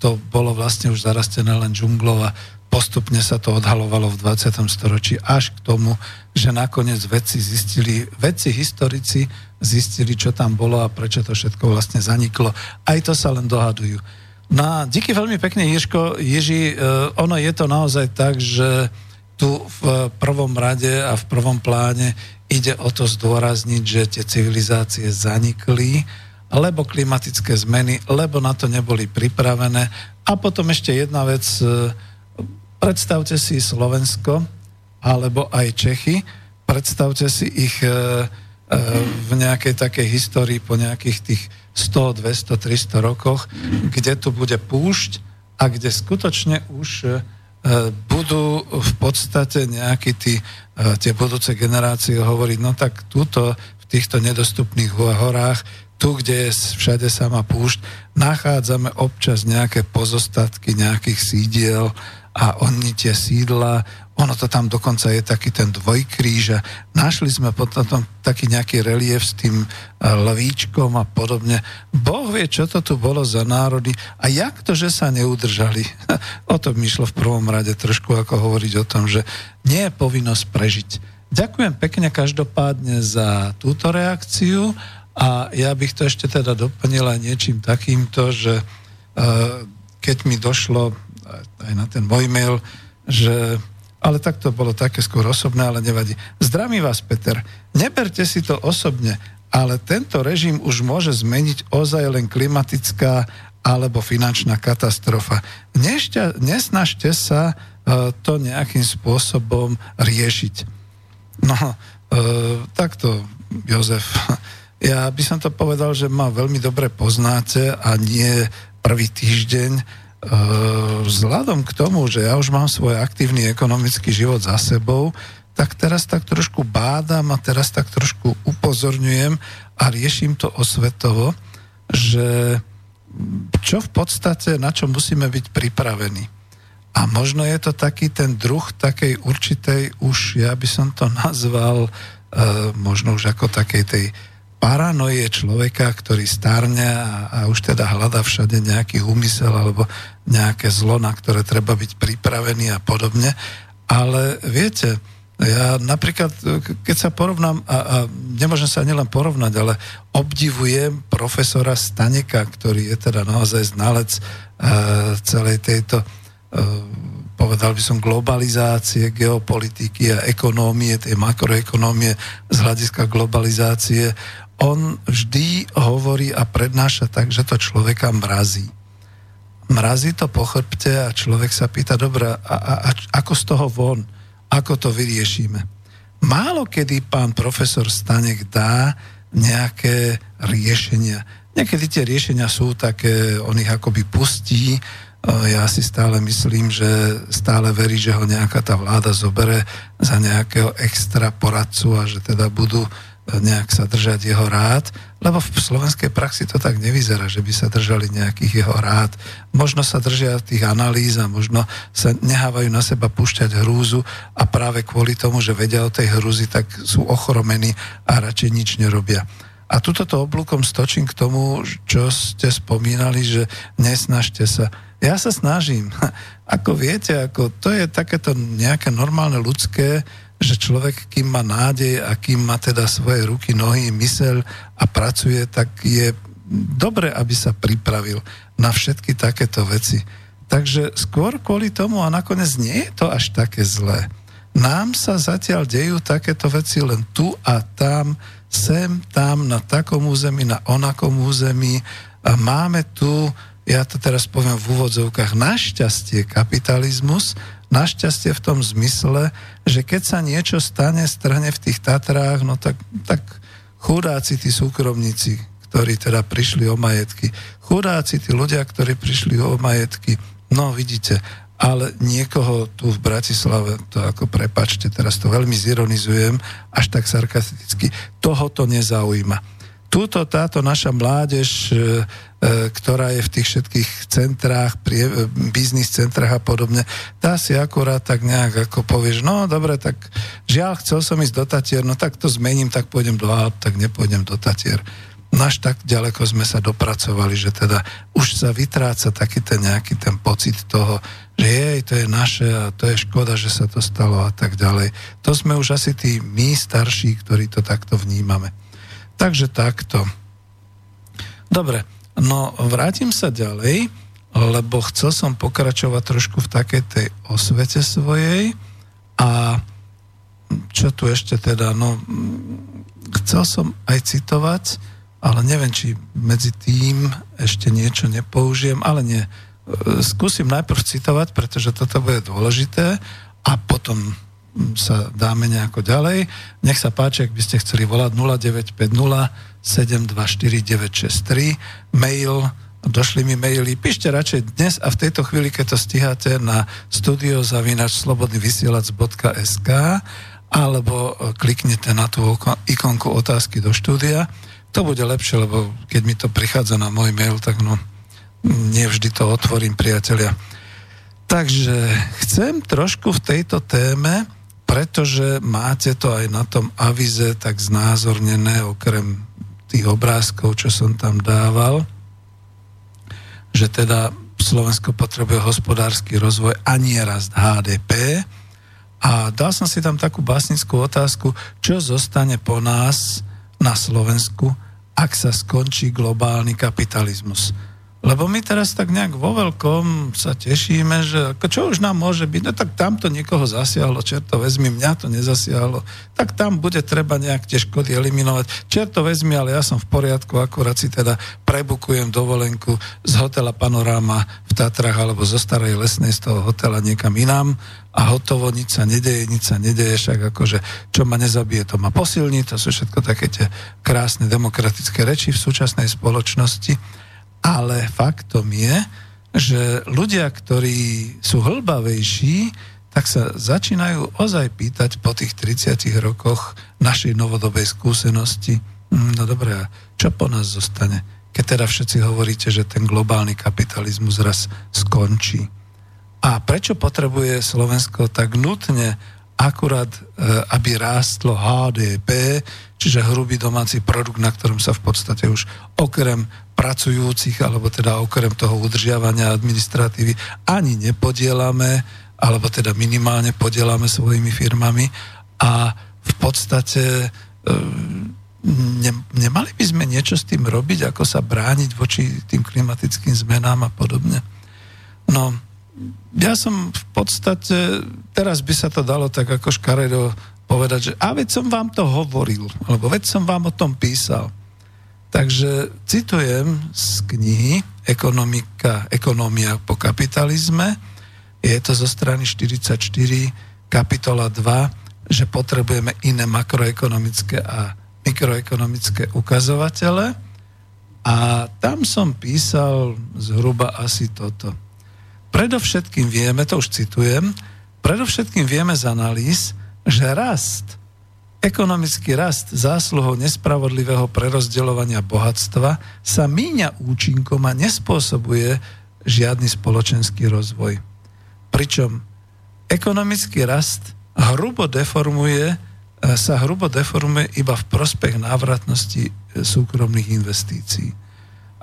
to bolo vlastne už zarastené len džunglov a postupne sa to odhalovalo v 20. storočí až k tomu, že nakoniec vedci zistili, vedci historici zistili, čo tam bolo a prečo to všetko vlastne zaniklo. Aj to sa len dohadujú. No díky veľmi pekne, Jižko, Jiži, uh, ono je to naozaj tak, že tu v prvom rade a v prvom pláne ide o to zdôrazniť, že tie civilizácie zanikli, lebo klimatické zmeny, lebo na to neboli pripravené. A potom ešte jedna vec, uh, Predstavte si Slovensko alebo aj Čechy, predstavte si ich e, e, v nejakej takej histórii po nejakých tých 100, 200, 300 rokoch, kde tu bude púšť a kde skutočne už budú v podstate nejakí tí, tie budúce generácie hovoriť, no tak túto v týchto nedostupných horách, tu, kde je všade sama púšť, nachádzame občas nejaké pozostatky nejakých sídiel a oni tie sídla, ono to tam dokonca je taký ten dvojkríž a našli sme potom taký nejaký relief s tým e, lvíčkom a podobne. Boh vie, čo to tu bolo za národy a jak to, že sa neudržali. *laughs* o to mi šlo v prvom rade trošku ako hovoriť o tom, že nie je povinnosť prežiť. Ďakujem pekne každopádne za túto reakciu a ja bych to ešte teda doplnila niečím takýmto, že uh, keď mi došlo aj na ten môj mail, že ale tak to bolo také skôr osobné, ale nevadí. Zdravím vás, Peter. Neberte si to osobne, ale tento režim už môže zmeniť ozaj len klimatická alebo finančná katastrofa. Nešťa, nesnažte sa uh, to nejakým spôsobom riešiť. No, uh, takto, Jozef. *laughs* Ja by som to povedal, že ma veľmi dobre poznáte a nie prvý týždeň vzhľadom k tomu, že ja už mám svoj aktívny ekonomický život za sebou, tak teraz tak trošku bádam a teraz tak trošku upozorňujem a riešim to osvetovo, že čo v podstate, na čo musíme byť pripravení. A možno je to taký ten druh takej určitej, už ja by som to *laughs* nazval, e, možno už ako takej tej paranoje človeka, ktorý starne a, a už teda hľada všade nejaký úmysel alebo nejaké zlo, na ktoré treba byť pripravený a podobne. Ale viete, ja napríklad, keď sa porovnám, a, a nemôžem sa nielen porovnať, ale obdivujem profesora Staneka, ktorý je teda naozaj znalec uh, celej tejto, uh, povedal by som, globalizácie, geopolitiky a ekonómie, tej makroekonómie z hľadiska globalizácie on vždy hovorí a prednáša tak, že to človeka mrazí. Mrazí to po chrbte a človek sa pýta, dobre, a, a, a ako z toho von? Ako to vyriešime? Málo kedy pán profesor Stanek dá nejaké riešenia. Niekedy tie riešenia sú také, on ich akoby pustí, ja si stále myslím, že stále verí, že ho nejaká tá vláda zobere za nejakého extra poradcu a že teda budú nejak sa držať jeho rád, lebo v slovenskej praxi to tak nevyzerá, že by sa držali nejakých jeho rád. Možno sa držia tých analýz a možno sa nehávajú na seba púšťať hrúzu a práve kvôli tomu, že vedia o tej hrúzi, tak sú ochromení a radšej nič nerobia. A tuto to oblúkom stočím k tomu, čo ste spomínali, že nesnažte sa. Ja sa snažím. *laughs* Ako viete, ako to je takéto nejaké normálne ľudské, že človek, kým má nádej a kým má teda svoje ruky, nohy, mysel a pracuje, tak je dobre, aby sa pripravil na všetky takéto veci. Takže skôr kvôli tomu a nakoniec nie je to až také zlé. Nám sa zatiaľ dejú takéto veci len tu a tam, sem, tam, na takom území, na onakom území. A máme tu, ja to teraz poviem v úvodzovkách, našťastie kapitalizmus, našťastie v tom zmysle, že keď sa niečo stane, strhne v tých Tatrách, no tak, tak chudáci tí súkromníci, ktorí teda prišli o majetky, chudáci tí ľudia, ktorí prišli o majetky, No vidíte, ale niekoho tu v Bratislave, to ako prepačte, teraz to veľmi zironizujem, až tak sarkasticky, toho to nezaujíma. Túto táto naša mládež, e, ktorá je v tých všetkých centrách, prie, e, biznis centrách a podobne, tá si akurát tak nejak ako povieš, no dobre, tak žiaľ, chcel som ísť do Tatier, no tak to zmením, tak pôjdem do Alp, tak nepôjdem do Tatier až tak ďaleko sme sa dopracovali, že teda už sa vytráca taký ten nejaký ten pocit toho, že jej, to je naše a to je škoda, že sa to stalo a tak ďalej. To sme už asi tí my starší, ktorí to takto vnímame. Takže takto. Dobre, no vrátim sa ďalej, lebo chcel som pokračovať trošku v takej tej osvete svojej a čo tu ešte teda, no chcel som aj citovať ale neviem, či medzi tým ešte niečo nepoužijem, ale nie. E, skúsim najprv citovať, pretože toto bude dôležité a potom sa dáme nejako ďalej. Nech sa páči, ak by ste chceli volať 0950 724 mail, došli mi maily, píšte radšej dnes a v tejto chvíli, keď to stíhate na studiozavinačslobodnyvysielac.sk alebo kliknite na tú ikonku otázky do štúdia to bude lepšie, lebo keď mi to prichádza na môj mail, tak no, nevždy to otvorím, priatelia. Takže chcem trošku v tejto téme, pretože máte to aj na tom avize tak znázornené, okrem tých obrázkov, čo som tam dával, že teda Slovensko potrebuje hospodársky rozvoj a nie rast HDP. A dal som si tam takú básnickú otázku, čo zostane po nás na Slovensku, ak sa skončí globálny kapitalizmus. Lebo my teraz tak nejak vo veľkom sa tešíme, že ako čo už nám môže byť, no tak tamto niekoho zasiahlo, čerto vezmi, mňa to nezasiahlo, tak tam bude treba nejak tie škody eliminovať. Čerto vezmi, ale ja som v poriadku, akurát si teda prebukujem dovolenku z hotela Panoráma v Tatrach alebo zo Starej Lesnej z toho hotela niekam inám. A hotovo, nič sa nedeje, nič sa nedeje, však akože čo ma nezabije, to ma posilní, to sú všetko také tie krásne demokratické reči v súčasnej spoločnosti, ale faktom je, že ľudia, ktorí sú hlbavejší, tak sa začínajú ozaj pýtať po tých 30 rokoch našej novodobej skúsenosti, hm, no dobré, čo po nás zostane? Keď teda všetci hovoríte, že ten globálny kapitalizmus raz skončí. A prečo potrebuje Slovensko tak nutne akurát, e, aby rástlo HDP, čiže hrubý domáci produkt, na ktorom sa v podstate už okrem pracujúcich, alebo teda okrem toho udržiavania administratívy ani nepodielame, alebo teda minimálne podielame svojimi firmami a v podstate e, ne, nemali by sme niečo s tým robiť, ako sa brániť voči tým klimatickým zmenám a podobne. No, ja som v podstate, teraz by sa to dalo tak ako škaredo povedať, že a veď som vám to hovoril, alebo veď som vám o tom písal. Takže citujem z knihy Ekonomika, ekonomia po kapitalizme. Je to zo strany 44, kapitola 2, že potrebujeme iné makroekonomické a mikroekonomické ukazovatele. A tam som písal zhruba asi toto Predovšetkým vieme, to už citujem, predovšetkým vieme z analýz, že rast, ekonomický rast zásluhou nespravodlivého prerozdeľovania bohatstva sa míňa účinkom a nespôsobuje žiadny spoločenský rozvoj. Pričom ekonomický rast hrubo deformuje, sa hrubo deformuje iba v prospech návratnosti súkromných investícií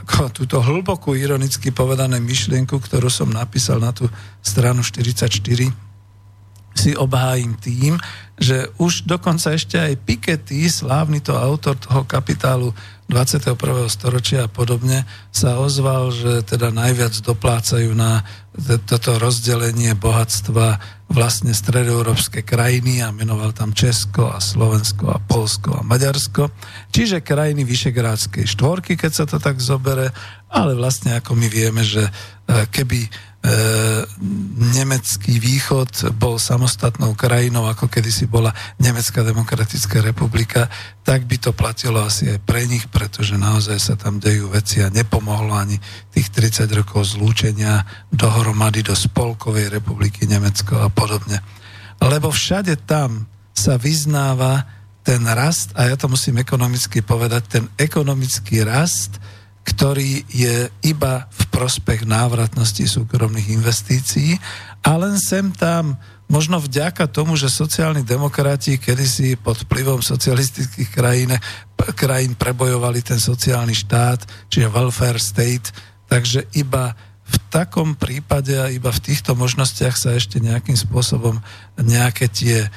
ako túto hlbokú ironicky povedané myšlienku, ktorú som napísal na tú stranu 44, si obhájim tým, že už dokonca ešte aj Piketty, slávny to autor toho kapitálu 21. storočia a podobne, sa ozval, že teda najviac doplácajú na toto rozdelenie bohatstva vlastne stredoeurópske krajiny a menoval tam Česko a Slovensko a Polsko a Maďarsko. Čiže krajiny Vyšegrádskej štvorky, keď sa to tak zobere, ale vlastne ako my vieme, že e, keby nemecký východ bol samostatnou krajinou, ako kedysi bola Nemecká demokratická republika, tak by to platilo asi aj pre nich, pretože naozaj sa tam dejú veci a nepomohlo ani tých 30 rokov zlúčenia dohromady do Spolkovej republiky Nemecko a podobne. Lebo všade tam sa vyznáva ten rast, a ja to musím ekonomicky povedať, ten ekonomický rast, ktorý je iba v prospech návratnosti súkromných investícií a len sem tam možno vďaka tomu, že sociálni demokrati kedysi pod vplyvom socialistických krajín, krajín prebojovali ten sociálny štát, čiže welfare state, takže iba v takom prípade a iba v týchto možnostiach sa ešte nejakým spôsobom nejaké tie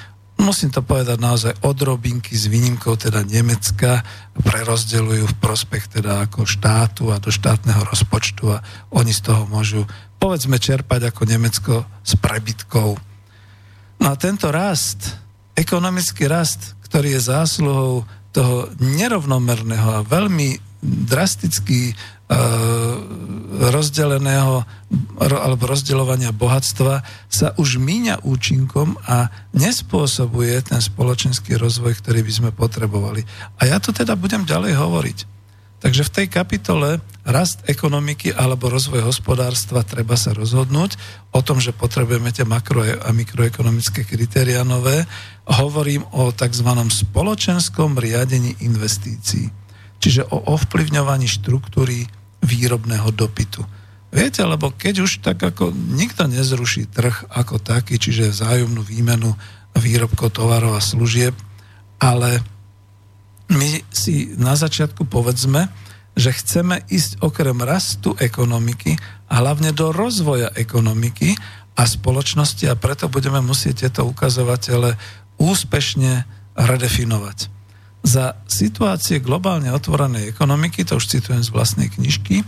musím to povedať naozaj odrobinky s výnimkou teda Nemecka prerozdeľujú v prospech teda ako štátu a do štátneho rozpočtu a oni z toho môžu povedzme čerpať ako Nemecko s prebytkou. No a tento rast, ekonomický rast, ktorý je zásluhou toho nerovnomerného a veľmi drasticky rozdeleného alebo rozdeľovania bohatstva sa už míňa účinkom a nespôsobuje ten spoločenský rozvoj, ktorý by sme potrebovali. A ja to teda budem ďalej hovoriť. Takže v tej kapitole rast ekonomiky alebo rozvoj hospodárstva treba sa rozhodnúť o tom, že potrebujeme tie makro- a mikroekonomické kritéria nové. Hovorím o tzv. spoločenskom riadení investícií. Čiže o ovplyvňovaní štruktúry výrobného dopytu. Viete, lebo keď už tak ako nikto nezruší trh ako taký, čiže vzájomnú výmenu výrobkov, tovarov a služieb, ale my si na začiatku povedzme, že chceme ísť okrem rastu ekonomiky a hlavne do rozvoja ekonomiky a spoločnosti a preto budeme musieť tieto ukazovatele úspešne redefinovať. Za situácie globálne otvorenej ekonomiky, to už citujem z vlastnej knižky, e,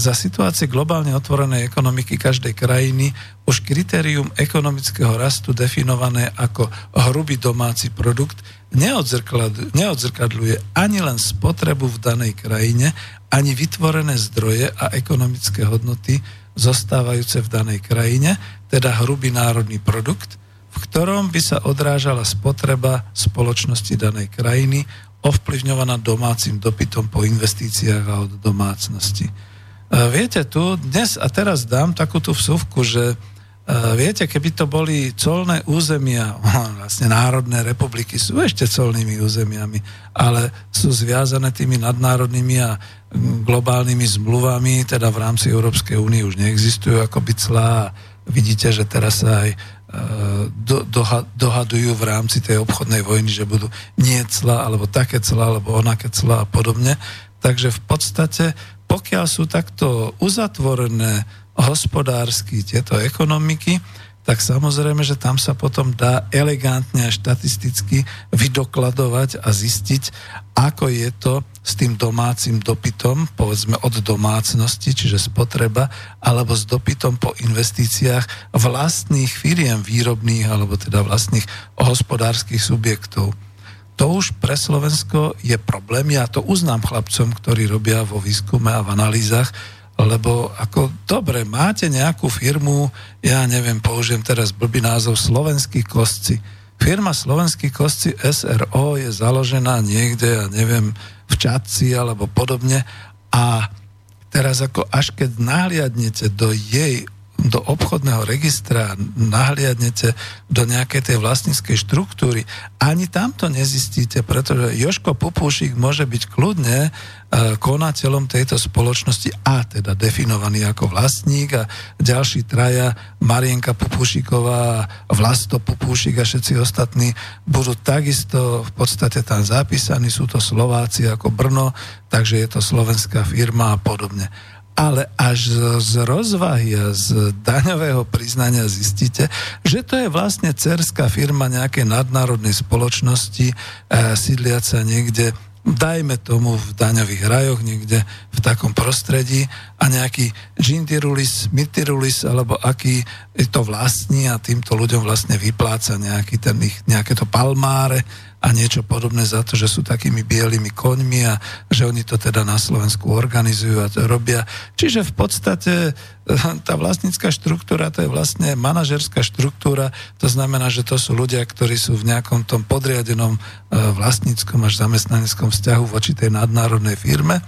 za situácie globálne otvorenej ekonomiky každej krajiny už kritérium ekonomického rastu definované ako hrubý domáci produkt neodzrkadľuje ani len spotrebu v danej krajine, ani vytvorené zdroje a ekonomické hodnoty zostávajúce v danej krajine, teda hrubý národný produkt – v ktorom by sa odrážala spotreba spoločnosti danej krajiny, ovplyvňovaná domácim dopytom po investíciách a od domácnosti. E, viete, tu dnes a teraz dám takú tú vsuvku, že e, viete, keby to boli colné územia, *laughs* vlastne národné republiky sú ešte colnými územiami, ale sú zviazané tými nadnárodnými a globálnymi zmluvami, teda v rámci Európskej únie už neexistujú ako by clá. Vidíte, že teraz sa aj do, doha, dohadujú v rámci tej obchodnej vojny, že budú nie cla, alebo také cla, alebo onaké cla a podobne. Takže v podstate, pokiaľ sú takto uzatvorené hospodársky tieto ekonomiky, tak samozrejme, že tam sa potom dá elegantne a štatisticky vydokladovať a zistiť, ako je to s tým domácim dopytom, povedzme od domácnosti, čiže spotreba, alebo s dopytom po investíciách vlastných firiem výrobných, alebo teda vlastných hospodárskych subjektov. To už pre Slovensko je problém. Ja to uznám chlapcom, ktorí robia vo výskume a v analýzach, lebo ako dobre, máte nejakú firmu, ja neviem, použijem teraz blbý názov Slovenský kostci. Firma Slovenský kostci SRO je založená niekde, ja neviem, v Čadci alebo podobne a teraz ako až keď nahliadnete do jej do obchodného registra nahliadnete do nejakej tej vlastníckej štruktúry, ani tam to nezistíte, pretože Joško Pupúšik môže byť kľudne e, konateľom tejto spoločnosti a teda definovaný ako vlastník a ďalší traja, Marienka Pupúšiková, Vlasto Pupúšik a všetci ostatní budú takisto v podstate tam zapísaní, sú to Slováci ako Brno, takže je to slovenská firma a podobne ale až z rozvahy a z daňového priznania zistíte, že to je vlastne cerská firma nejakej nadnárodnej spoločnosti e, sídliaca niekde dajme tomu v daňových rajoch niekde v takom prostredí a nejaký Gintirulis, Mitirulis alebo aký to vlastní a týmto ľuďom vlastne vypláca nejaký ten ich, nejaké to palmáre a niečo podobné za to, že sú takými bielými koňmi a že oni to teda na Slovensku organizujú a to robia. Čiže v podstate eh, tá vlastnícka štruktúra to je vlastne manažerská štruktúra, to znamená, že to sú ľudia, ktorí sú v nejakom tom podriadenom eh, vlastníckom až zamestnaneckom vzťahu voči tej nadnárodnej firme.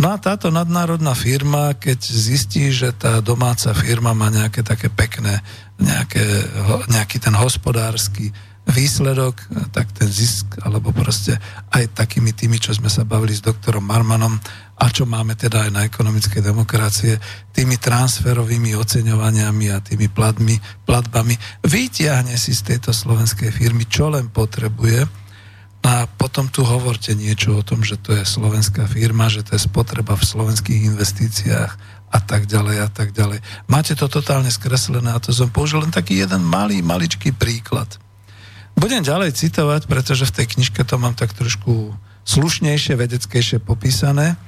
No a táto nadnárodná firma, keď zistí, že tá domáca firma má nejaké také pekné, nejaké, nejaký ten hospodársky výsledok, tak ten zisk, alebo proste aj takými tými, čo sme sa bavili s doktorom Marmanom a čo máme teda aj na ekonomickej demokracie, tými transferovými oceňovaniami a tými platmi, platbami, vytiahne si z tejto slovenskej firmy, čo len potrebuje a potom tu hovorte niečo o tom, že to je slovenská firma, že to je spotreba v slovenských investíciách a tak ďalej a tak ďalej. Máte to totálne skreslené a to som použil len taký jeden malý, maličký príklad. Budem ďalej citovať, pretože v tej knižke to mám tak trošku slušnejšie, vedeckejšie popísané.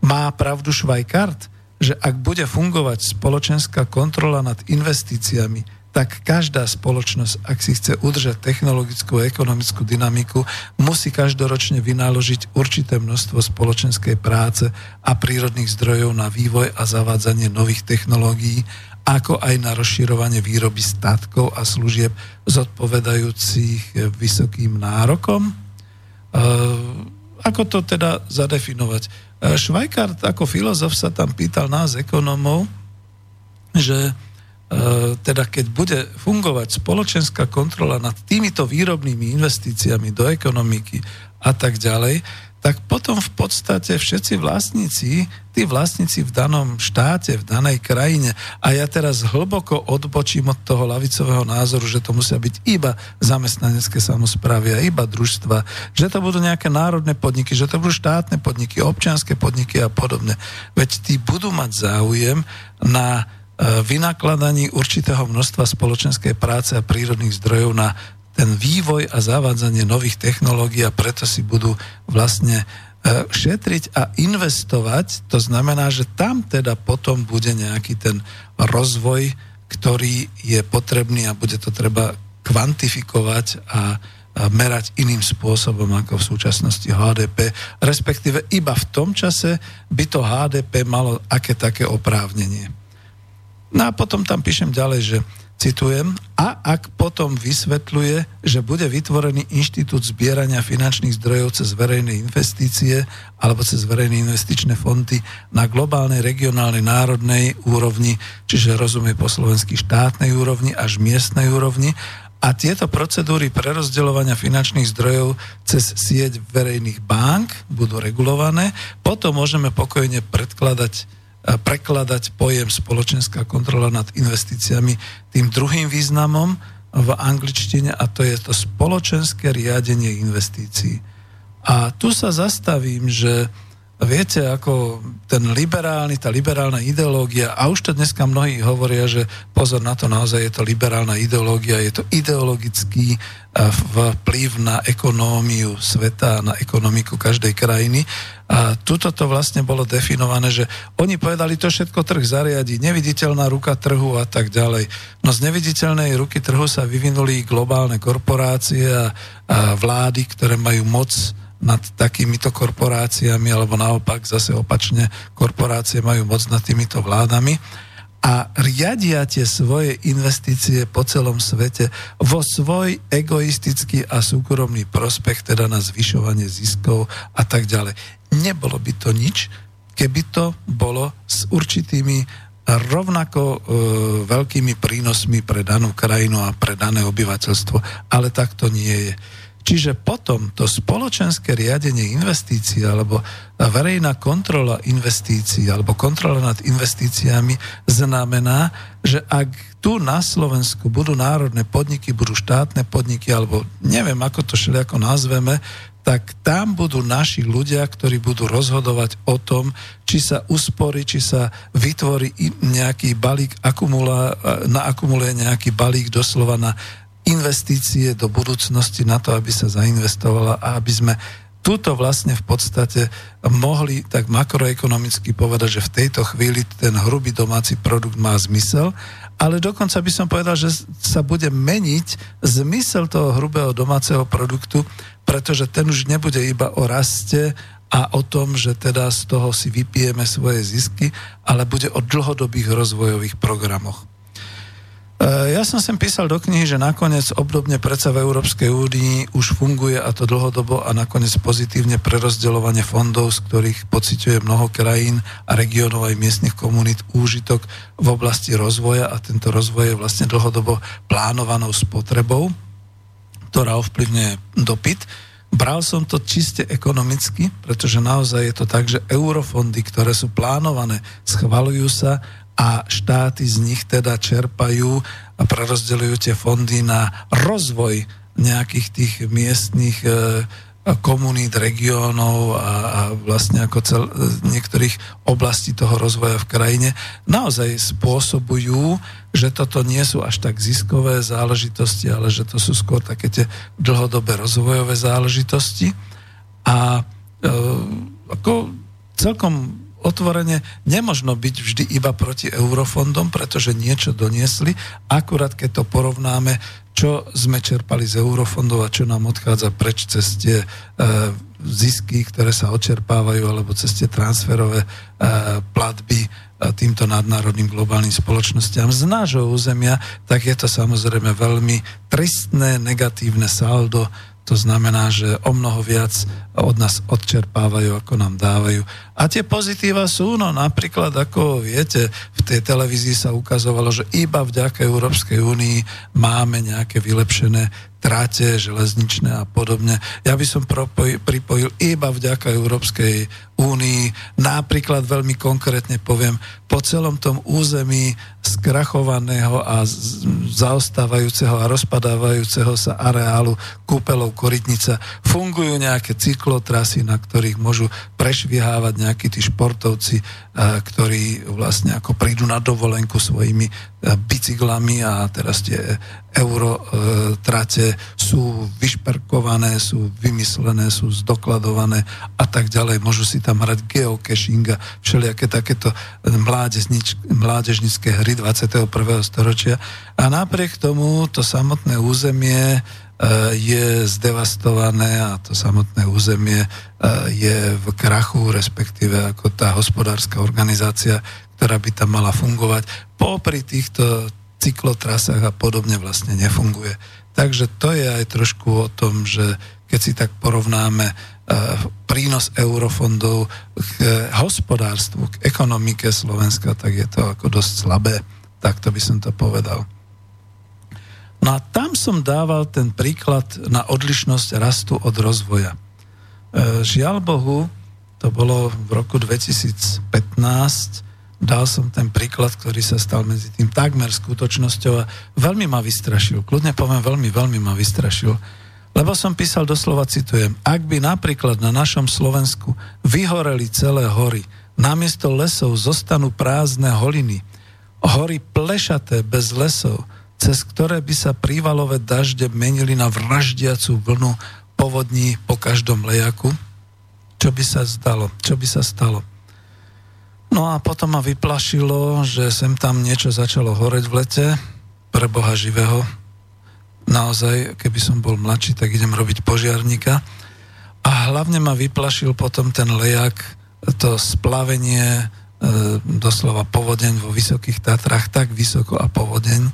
Má pravdu Švajkart, že ak bude fungovať spoločenská kontrola nad investíciami, tak každá spoločnosť, ak si chce udržať technologickú a ekonomickú dynamiku, musí každoročne vynaložiť určité množstvo spoločenskej práce a prírodných zdrojov na vývoj a zavádzanie nových technológií ako aj na rozširovanie výroby statkov a služieb zodpovedajúcich vysokým nárokom. E, ako to teda zadefinovať? Švajkart ako filozof sa tam pýtal nás, ekonomov, že e, teda keď bude fungovať spoločenská kontrola nad týmito výrobnými investíciami do ekonomiky a tak ďalej, tak potom v podstate všetci vlastníci, tí vlastníci v danom štáte, v danej krajine, a ja teraz hlboko odbočím od toho lavicového názoru, že to musia byť iba zamestnanecké samozprávy a iba družstva, že to budú nejaké národné podniky, že to budú štátne podniky, občianské podniky a podobne. Veď tí budú mať záujem na e, vynakladaní určitého množstva spoločenskej práce a prírodných zdrojov na ten vývoj a zavádzanie nových technológií a preto si budú vlastne e, šetriť a investovať. To znamená, že tam teda potom bude nejaký ten rozvoj, ktorý je potrebný a bude to treba kvantifikovať a, merať iným spôsobom ako v súčasnosti HDP, respektíve iba v tom čase by to HDP malo aké také oprávnenie. No a potom tam píšem ďalej, že citujem, a ak potom vysvetľuje, že bude vytvorený inštitút zbierania finančných zdrojov cez verejné investície alebo cez verejné investičné fondy na globálnej, regionálnej, národnej úrovni, čiže rozumie po slovensky štátnej úrovni až miestnej úrovni, a tieto procedúry prerozdeľovania finančných zdrojov cez sieť verejných bank budú regulované, potom môžeme pokojne predkladať prekladať pojem spoločenská kontrola nad investíciami tým druhým významom v angličtine a to je to spoločenské riadenie investícií. A tu sa zastavím, že viete, ako ten liberálny, tá liberálna ideológia, a už to dneska mnohí hovoria, že pozor na to, naozaj je to liberálna ideológia, je to ideologický vplyv na ekonómiu sveta, na ekonomiku každej krajiny. A tuto to vlastne bolo definované, že oni povedali, to všetko trh zariadi, neviditeľná ruka trhu a tak ďalej. No z neviditeľnej ruky trhu sa vyvinuli globálne korporácie a, a vlády, ktoré majú moc nad takýmito korporáciami, alebo naopak zase opačne, korporácie majú moc nad týmito vládami a riadia tie svoje investície po celom svete vo svoj egoistický a súkromný prospech, teda na zvyšovanie ziskov a tak ďalej. Nebolo by to nič, keby to bolo s určitými rovnako e, veľkými prínosmi pre danú krajinu a pre dané obyvateľstvo, ale tak to nie je. Čiže potom to spoločenské riadenie investícií alebo verejná kontrola investícií alebo kontrola nad investíciami znamená, že ak tu na Slovensku budú národné podniky, budú štátne podniky alebo neviem, ako to všelijako nazveme, tak tam budú naši ľudia, ktorí budú rozhodovať o tom, či sa usporí, či sa vytvorí nejaký balík, akumula, naakumuluje nejaký balík doslova na investície do budúcnosti na to, aby sa zainvestovala a aby sme túto vlastne v podstate mohli tak makroekonomicky povedať, že v tejto chvíli ten hrubý domáci produkt má zmysel, ale dokonca by som povedal, že sa bude meniť zmysel toho hrubého domáceho produktu pretože ten už nebude iba o raste a o tom, že teda z toho si vypijeme svoje zisky, ale bude o dlhodobých rozvojových programoch. E, ja som sem písal do knihy, že nakoniec obdobne predsa v Európskej únii už funguje a to dlhodobo a nakoniec pozitívne prerozdeľovanie fondov, z ktorých pociťuje mnoho krajín a regiónov aj miestnych komunít úžitok v oblasti rozvoja a tento rozvoj je vlastne dlhodobo plánovanou spotrebou ktorá ovplyvňuje dopyt. Bral som to čiste ekonomicky, pretože naozaj je to tak, že eurofondy, ktoré sú plánované, schvalujú sa a štáty z nich teda čerpajú a prerozdeľujú tie fondy na rozvoj nejakých tých miestných e, komunít, regiónov a, a vlastne ako cel, niektorých oblastí toho rozvoja v krajine naozaj spôsobujú, že toto nie sú až tak ziskové záležitosti, ale že to sú skôr také tie dlhodobé rozvojové záležitosti. A e, ako celkom otvorene nemožno byť vždy iba proti eurofondom, pretože niečo doniesli, akurát keď to porovnáme čo sme čerpali z eurofondov a čo nám odchádza preč cez tie e, zisky, ktoré sa odčerpávajú, alebo cez tie transferové e, platby e, týmto nadnárodným globálnym spoločnostiam z nášho územia, tak je to samozrejme veľmi tristné, negatívne saldo to znamená, že o mnoho viac od nás odčerpávajú, ako nám dávajú. A tie pozitíva sú, no napríklad, ako viete, v tej televízii sa ukazovalo, že iba vďaka Európskej únii máme nejaké vylepšené tráte železničné a podobne. Ja by som pripojil iba vďaka Európskej únii, napríklad veľmi konkrétne poviem, po celom tom území skrachovaného a zaostávajúceho a rozpadávajúceho sa areálu kúpelov Korytnica fungujú nejaké cyklotrasy, na ktorých môžu prešviehávať nejakí tí športovci, ktorí vlastne ako prídu na dovolenku svojimi bicyklami a teraz tie euro trate sú vyšperkované, sú vymyslené, sú zdokladované a tak ďalej. Môžu si tam hrať geocaching a všelijaké takéto mládežnické hry 21. storočia. A napriek tomu to samotné územie e, je zdevastované a to samotné územie e, je v krachu, respektíve ako tá hospodárska organizácia, ktorá by tam mala fungovať, popri týchto cyklotrasách a podobne vlastne nefunguje. Takže to je aj trošku o tom, že keď si tak porovnáme prínos eurofondov k hospodárstvu, k ekonomike Slovenska, tak je to ako dosť slabé. Takto by som to povedal. No a tam som dával ten príklad na odlišnosť rastu od rozvoja. Uh, žiaľ Bohu, to bolo v roku 2015, dal som ten príklad, ktorý sa stal medzi tým takmer skutočnosťou a veľmi ma vystrašil. Kľudne poviem, veľmi, veľmi ma vystrašil. Lebo som písal doslova, citujem, ak by napríklad na našom Slovensku vyhoreli celé hory, namiesto lesov zostanú prázdne holiny, hory plešaté bez lesov, cez ktoré by sa prívalové dažde menili na vraždiacu vlnu povodní po každom lejaku, čo by sa zdalo, čo by sa stalo? No a potom ma vyplašilo, že sem tam niečo začalo horeť v lete, pre Boha živého. Naozaj, keby som bol mladší, tak idem robiť požiarníka. A hlavne ma vyplašil potom ten lejak, to splavenie, e, doslova povodeň vo Vysokých Tatrách, tak vysoko a povodeň,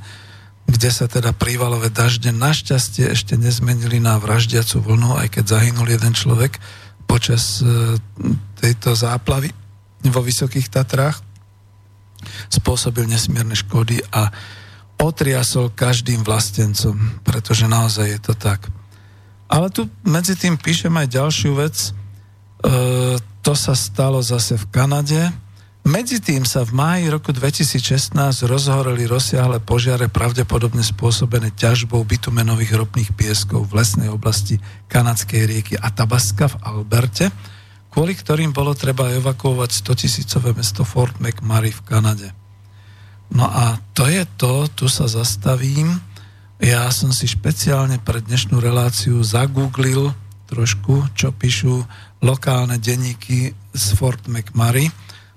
kde sa teda prívalové dažde našťastie ešte nezmenili na vraždiacu vlnu, aj keď zahynul jeden človek počas e, tejto záplavy vo Vysokých Tatrách, spôsobil nesmierne škody a otriasol každým vlastencom, pretože naozaj je to tak. Ale tu medzi tým píšem aj ďalšiu vec. E, to sa stalo zase v Kanade, Medzi sa v máji roku 2016 rozhoreli rozsiahle požiare pravdepodobne spôsobené ťažbou bitumenových ropných pieskov v lesnej oblasti kanadskej rieky Athabasca v Alberte, kvôli ktorým bolo treba evakuovať 100 tisícové mesto Fort McMurray v Kanade. No a to je to, tu sa zastavím. Ja som si špeciálne pre dnešnú reláciu zagooglil trošku, čo píšu lokálne denníky z Fort McMurray,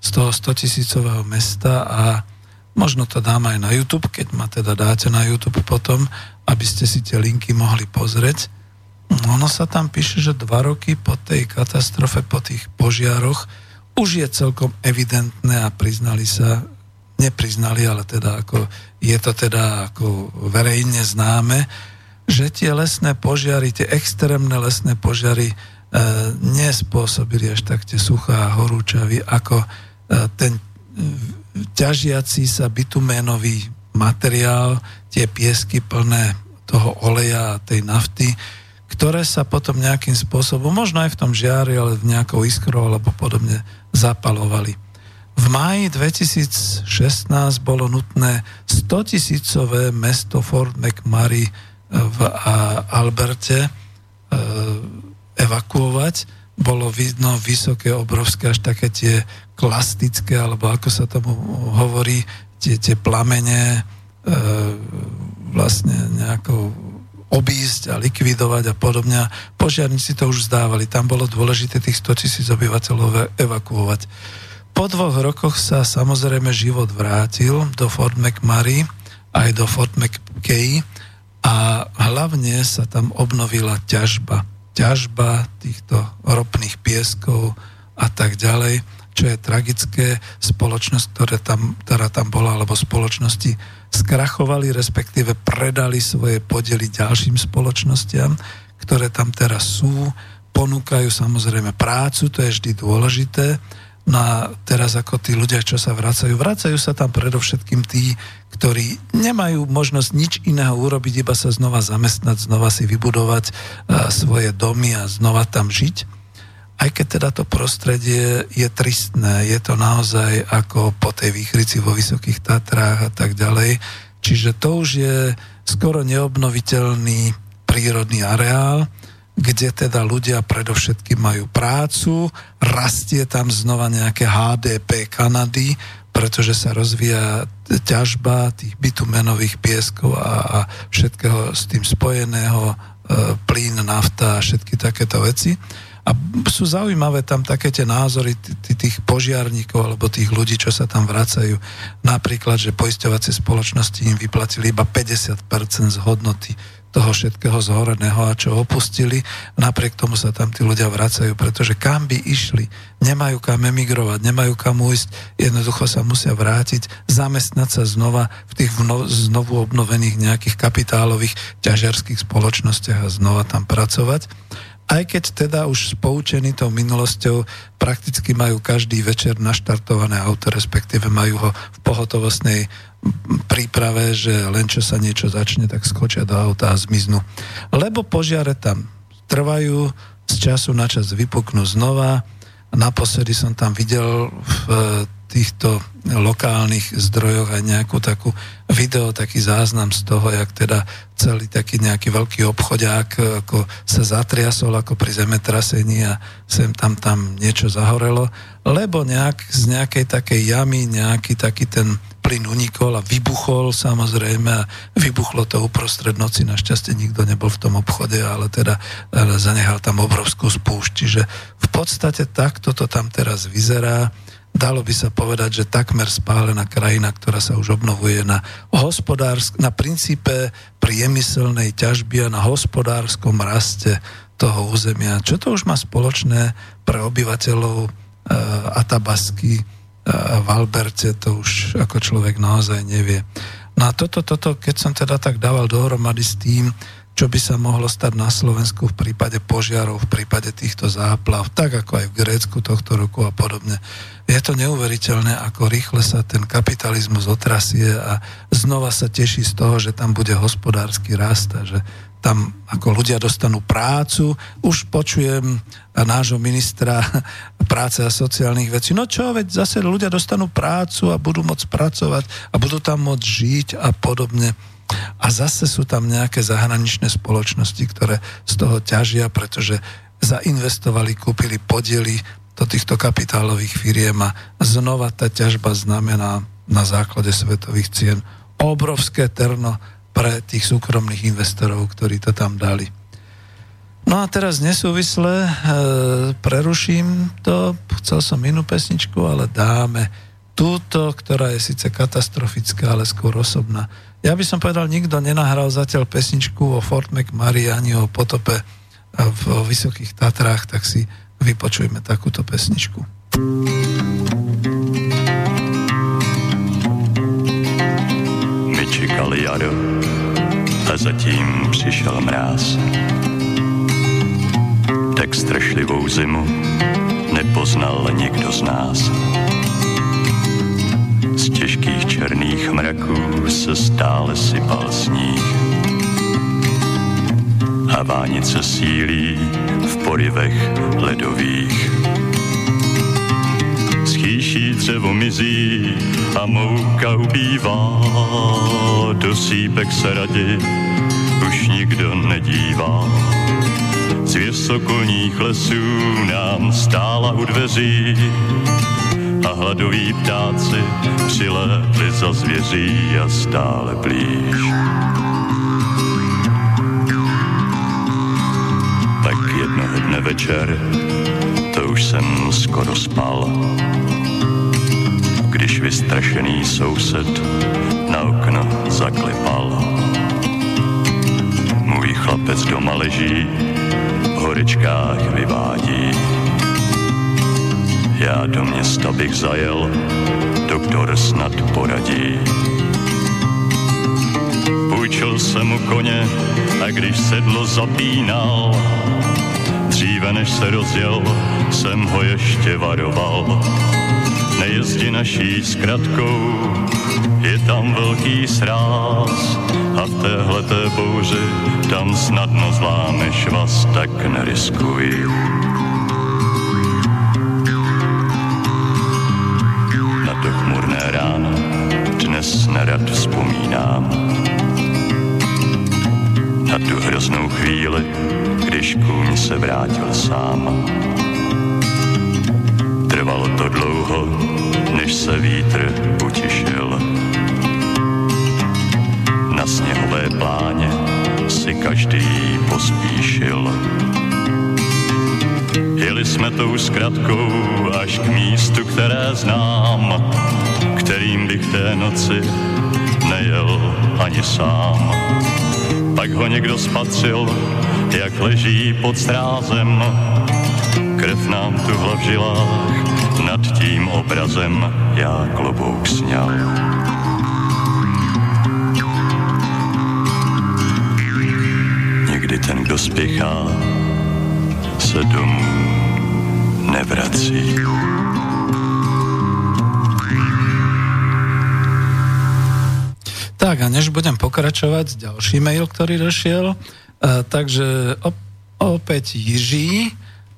z toho 100 tisícového mesta a možno to dám aj na YouTube, keď ma teda dáte na YouTube potom, aby ste si tie linky mohli pozrieť. Ono sa tam píše, že dva roky po tej katastrofe, po tých požiaroch, už je celkom evidentné a priznali sa, nepriznali, ale teda ako, je to teda ako verejne známe, že tie lesné požiary, tie extrémne lesné požiary e, nespôsobili až tak tie suchá horúčavy, ako E, ten ťažiaci sa bituménový materiál, tie piesky plné toho oleja a tej nafty, ktoré sa potom nejakým spôsobom, možno aj v tom žiari, ale v nejakou iskrou alebo podobne zapalovali. V máji 2016 bolo nutné 100 tisícové mesto Fort McMurray v Alberte e, evakuovať bolo vidno vysoké, obrovské, až také tie klastické, alebo ako sa tomu hovorí, tie, tie plamene e, vlastne nejako obísť a likvidovať a podobne. Požiarníci to už zdávali. Tam bolo dôležité tých 100 tisíc obyvateľov evakuovať. Po dvoch rokoch sa samozrejme život vrátil do Fort McMurray aj do Fort McKay a hlavne sa tam obnovila ťažba. Ťažba týchto ropných pieskov a tak ďalej, čo je tragické. Spoločnosť, ktorá tam, ktorá tam bola, alebo spoločnosti skrachovali, respektíve predali svoje podely ďalším spoločnostiam, ktoré tam teraz sú, ponúkajú samozrejme prácu, to je vždy dôležité, No a teraz ako tí ľudia, čo sa vracajú, vracajú sa tam predovšetkým tí, ktorí nemajú možnosť nič iného urobiť, iba sa znova zamestnať, znova si vybudovať a, svoje domy a znova tam žiť. Aj keď teda to prostredie je tristné, je to naozaj ako po tej výchrici vo Vysokých Tatrách a tak ďalej. Čiže to už je skoro neobnoviteľný prírodný areál, kde teda ľudia predovšetkým majú prácu, rastie tam znova nejaké HDP Kanady, pretože sa rozvíja ťažba tých bitumenových pieskov a, a všetkého s tým spojeného, e, plyn, nafta a všetky takéto veci. A sú zaujímavé tam také tie názory tých požiarníkov alebo tých ľudí, čo sa tam vracajú. Napríklad, že poisťovacie spoločnosti im vyplatili iba 50% z hodnoty toho všetkého zhoreného a čo opustili. Napriek tomu sa tam tí ľudia vracajú, pretože kam by išli, nemajú kam emigrovať, nemajú kam ujsť, jednoducho sa musia vrátiť, zamestnať sa znova v tých vno, znovu obnovených nejakých kapitálových ťažiarských spoločnostiach a znova tam pracovať aj keď teda už spoučení tou minulosťou prakticky majú každý večer naštartované auto, respektíve majú ho v pohotovostnej príprave, že len čo sa niečo začne, tak skočia do auta a zmiznú. Lebo požiare tam trvajú, z času na čas vypuknú znova. Naposledy som tam videl v týchto lokálnych zdrojoch aj nejakú takú video, taký záznam z toho, jak teda celý taký nejaký veľký obchodiak ako sa zatriasol ako pri zemetrasení a sem tam tam niečo zahorelo, lebo nejak z nejakej takej jamy nejaký taký ten plyn unikol a vybuchol samozrejme a vybuchlo to uprostred noci, našťastie nikto nebol v tom obchode, ale teda ale zanechal tam obrovskú spúšť. Čiže v podstate takto to tam teraz vyzerá dalo by sa povedať, že takmer spálená krajina, ktorá sa už obnovuje na, hospodársk- na princípe priemyselnej ťažby a na hospodárskom raste toho územia. Čo to už má spoločné pre obyvateľov e, Atabasky e, v Alberte, to už ako človek naozaj nevie. No a toto, toto, keď som teda tak dával dohromady s tým, čo by sa mohlo stať na Slovensku v prípade požiarov, v prípade týchto záplav, tak ako aj v Grécku tohto roku a podobne. Je to neuveriteľné, ako rýchle sa ten kapitalizmus otrasie a znova sa teší z toho, že tam bude hospodársky rast a že tam ako ľudia dostanú prácu. Už počujem nášho ministra práce a sociálnych vecí. No čo, veď zase ľudia dostanú prácu a budú môcť pracovať a budú tam môcť žiť a podobne. A zase sú tam nejaké zahraničné spoločnosti, ktoré z toho ťažia, pretože zainvestovali, kúpili podiely do týchto kapitálových firiem a znova tá ťažba znamená na základe svetových cien obrovské terno pre tých súkromných investorov, ktorí to tam dali. No a teraz nesúvisle e, preruším to, chcel som inú pesničku, ale dáme túto, ktorá je síce katastrofická, ale skôr osobná. Ja by som povedal, nikto nenahral zatiaľ pesničku o Fort McMurray ani o potope v Vysokých Tatrách, tak si vypočujme takúto pesničku. My čekali jaro a zatím přišel mráz. Tak strašlivou zimu nepoznal nikdo z nás. Z těžkých černých mraků se stále sypal sníh a vánice sílí v porivech ledových. Schýší dřevo mizí a mouka ubývá, do sípek se radi už nikdo nedívá. Z vysokolních lesů nám stála u dveří a hladoví ptáci přilétli za zvěří a stále blíž. jednoho dne večer, to už jsem skoro spal, když vystrašený soused na okno zaklepal. Můj chlapec doma leží, v horičkách vyvádí. Já do města bych zajel, doktor snad poradí. Půjčil jsem mu koně a když sedlo zapínal, Dříve než se rozjel, jsem ho ještě varoval. Nejezdi naší zkratkou, je tam velký sráz a v téhleté bouři tam snadno zlámeš vás, tak neriskuj. Chvíli, když kůň se vrátil sám. Trvalo to dlouho, než se vítr utišil. Na sněhové pláně si každý pospíšil. Jeli jsme tou zkratkou až k místu, které znám, kterým bych té noci nejel ani sám. Pak ho někdo spatřil, jak leží pod strázem. Krev nám tu v žilách, nad tím obrazem já klobouk sněl. Někdy ten, kdo spěchá, se domů nevrací. Tak a než budem pokračovať, ďalší mail, ktorý došiel, takže opäť Jiří,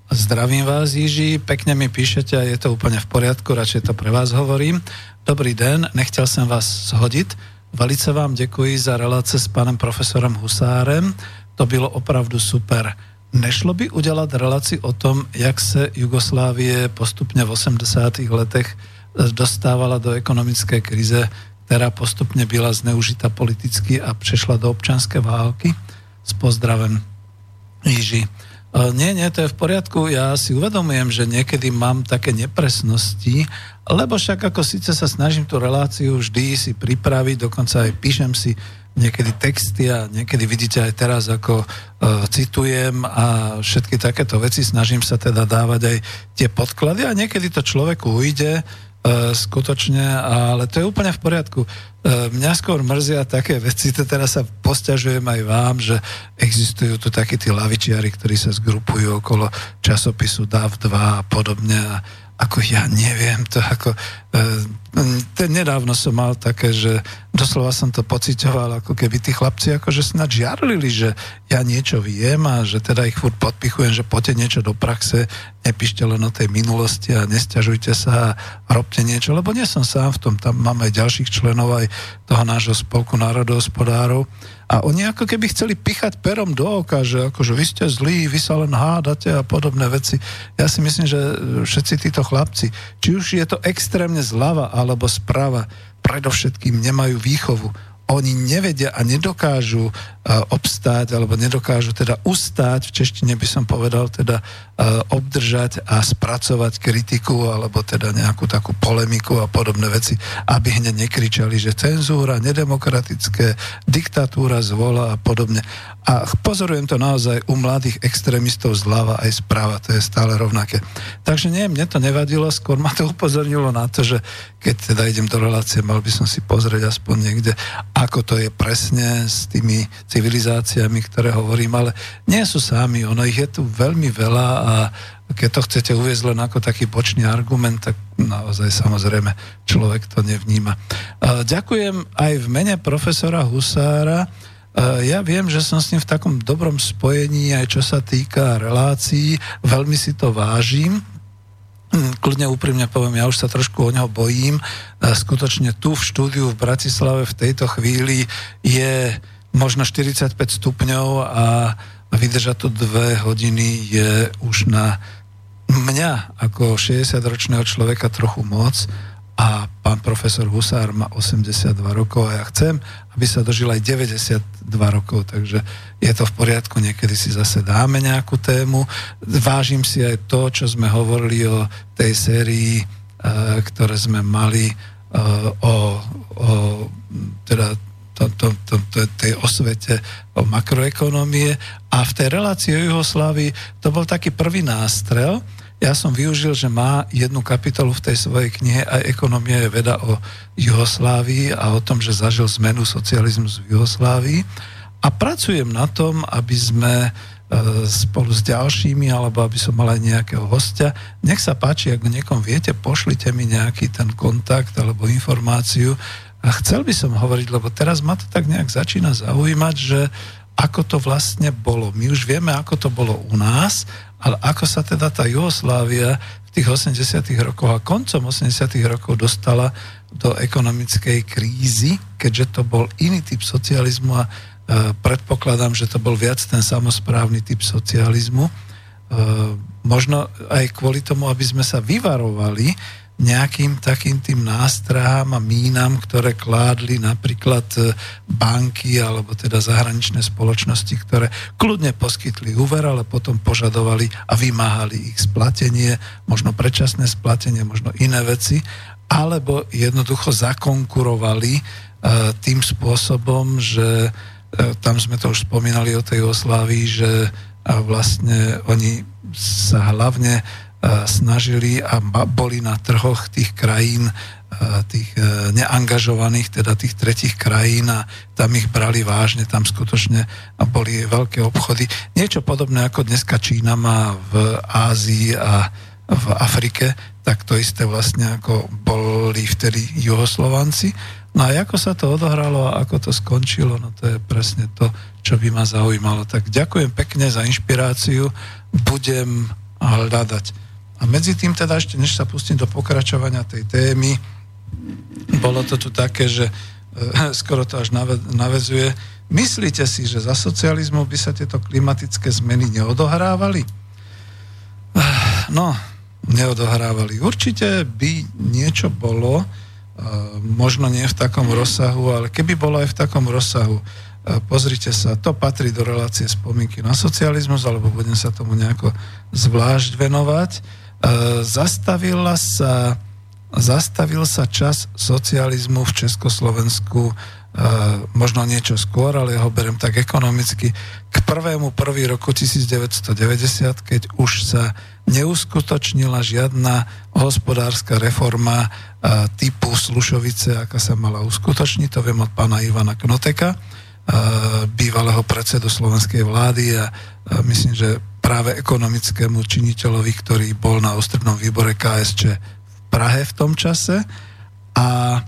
zdravím vás Jiří, pekne mi píšete a je to úplne v poriadku, radšej to pre vás hovorím. Dobrý den, nechtěl jsem vás shodit, velice vám děkuji za relace s panem profesorem Husárem, to bylo opravdu super. Nešlo by udělat relaci o tom, jak se Jugoslávie postupně v 80. letech e, dostávala do ekonomické krize, která postupně byla zneužita politicky a přešla do občanské války? s pozdravem Jiži. E, nie, nie, to je v poriadku. Ja si uvedomujem, že niekedy mám také nepresnosti, lebo však ako síce sa snažím tú reláciu vždy si pripraviť, dokonca aj píšem si niekedy texty a niekedy vidíte aj teraz, ako uh, citujem a všetky takéto veci, snažím sa teda dávať aj tie podklady a niekedy to človeku ujde, E, skutočne, ale to je úplne v poriadku. E, mňa skôr mrzia také veci, to teraz sa posťažujem aj vám, že existujú tu takí tí lavičiari, ktorí sa zgrupujú okolo časopisu DAV2 a podobne a ako ja neviem, to ako e, ten nedávno som mal také, že doslova som to pocitoval, ako keby tí chlapci akože snad žiarlili, že ja niečo viem a že teda ich furt podpichujem, že poďte niečo do praxe, nepíšte len o tej minulosti a nestiažujte sa a robte niečo, lebo nie som sám v tom, tam máme aj ďalších členov aj toho nášho spolku národohospodárov a oni ako keby chceli pichať perom do oka, že akože vy ste zlí, vy sa len hádate a podobné veci. Ja si myslím, že všetci títo chlapci, či už je to extrémne zľava alebo sprava, predovšetkým nemajú výchovu oni nevedia a nedokážu obstáť, alebo nedokážu teda ustáť, v češtine by som povedal, teda obdržať a spracovať kritiku, alebo teda nejakú takú polemiku a podobné veci, aby hneď nekričali, že cenzúra, nedemokratické, diktatúra zvola a podobne. A pozorujem to naozaj u mladých extrémistov zľava aj správa, to je stále rovnaké. Takže nie, mne to nevadilo, skôr ma to upozornilo na to, že keď teda idem do relácie, mal by som si pozrieť aspoň niekde, ako to je presne s tými civilizáciami, ktoré hovorím, ale nie sú sami, ono ich je tu veľmi veľa a keď to chcete uviezť len ako taký bočný argument, tak naozaj samozrejme človek to nevníma. Ďakujem aj v mene profesora Husára, Eh, ja viem, že som s ním v takom dobrom spojení, aj čo sa týka relácií, veľmi si to vážim, hm, kľudne úprimne poviem, ja už sa trošku o neho bojím. Eh, skutočne tu v štúdiu v Bratislave v tejto chvíli je možno 45 stupňov a vydržať to dve hodiny je už na mňa ako 60-ročného človeka trochu moc a pán profesor Husár má 82 rokov a ja chcem, aby sa dožil aj 92 rokov, takže je to v poriadku, niekedy si zase dáme nejakú tému. Vážim si aj to, čo sme hovorili o tej sérii, e, ktoré sme mali e, o, o teda to, to, to, to, tej osvete o makroekonomie a v tej relácii o Juhoslávii to bol taký prvý nástrel, ja som využil, že má jednu kapitolu v tej svojej knihe aj ekonomia je veda o Juhoslávii a o tom, že zažil zmenu socializmus v Juhoslávii a pracujem na tom, aby sme e, spolu s ďalšími, alebo aby som mal aj nejakého hostia. Nech sa páči, ak niekom viete, pošlite mi nejaký ten kontakt alebo informáciu. A chcel by som hovoriť, lebo teraz ma to tak nejak začína zaujímať, že ako to vlastne bolo. My už vieme, ako to bolo u nás ale ako sa teda tá Jugoslávia v tých 80 rokoch a koncom 80 rokov dostala do ekonomickej krízy, keďže to bol iný typ socializmu a e, predpokladám, že to bol viac ten samozprávny typ socializmu. E, možno aj kvôli tomu, aby sme sa vyvarovali nejakým takým tým nástrahám a mínam, ktoré kládli napríklad e, banky alebo teda zahraničné spoločnosti, ktoré kľudne poskytli úver, ale potom požadovali a vymáhali ich splatenie, možno predčasné splatenie, možno iné veci, alebo jednoducho zakonkurovali e, tým spôsobom, že e, tam sme to už spomínali o tej Oslávii, že vlastne oni sa hlavne snažili a boli na trhoch tých krajín tých e, neangažovaných, teda tých tretich krajín a tam ich brali vážne, tam skutočne boli veľké obchody. Niečo podobné ako dneska Čína má v Ázii a v Afrike, tak to isté vlastne ako boli vtedy juhoslovanci. No a ako sa to odohralo a ako to skončilo, no to je presne to, čo by ma zaujímalo. Tak ďakujem pekne za inšpiráciu, budem hľadať a medzi tým teda ešte, než sa pustím do pokračovania tej témy, bolo to tu také, že e, *laughs* skoro to až navezuje. Myslíte si, že za socializmu by sa tieto klimatické zmeny neodohrávali? *sighs* No, neodohrávali. Určite by niečo bolo, e, možno nie v takom rozsahu, ale keby bolo aj v takom rozsahu, e, pozrite sa, to patrí do relácie spomienky na socializmus, alebo budem sa tomu nejako zvlášť venovať zastavila sa, zastavil sa čas socializmu v Československu e, možno niečo skôr, ale ja ho berem tak ekonomicky, k prvému prvý roku 1990, keď už sa neuskutočnila žiadna hospodárska reforma e, typu Slušovice, aká sa mala uskutočniť, to viem od pána Ivana Knoteka, bývalého predsedu slovenskej vlády a myslím, že práve ekonomickému činiteľovi, ktorý bol na ústrednom výbore KSČ v Prahe v tom čase. A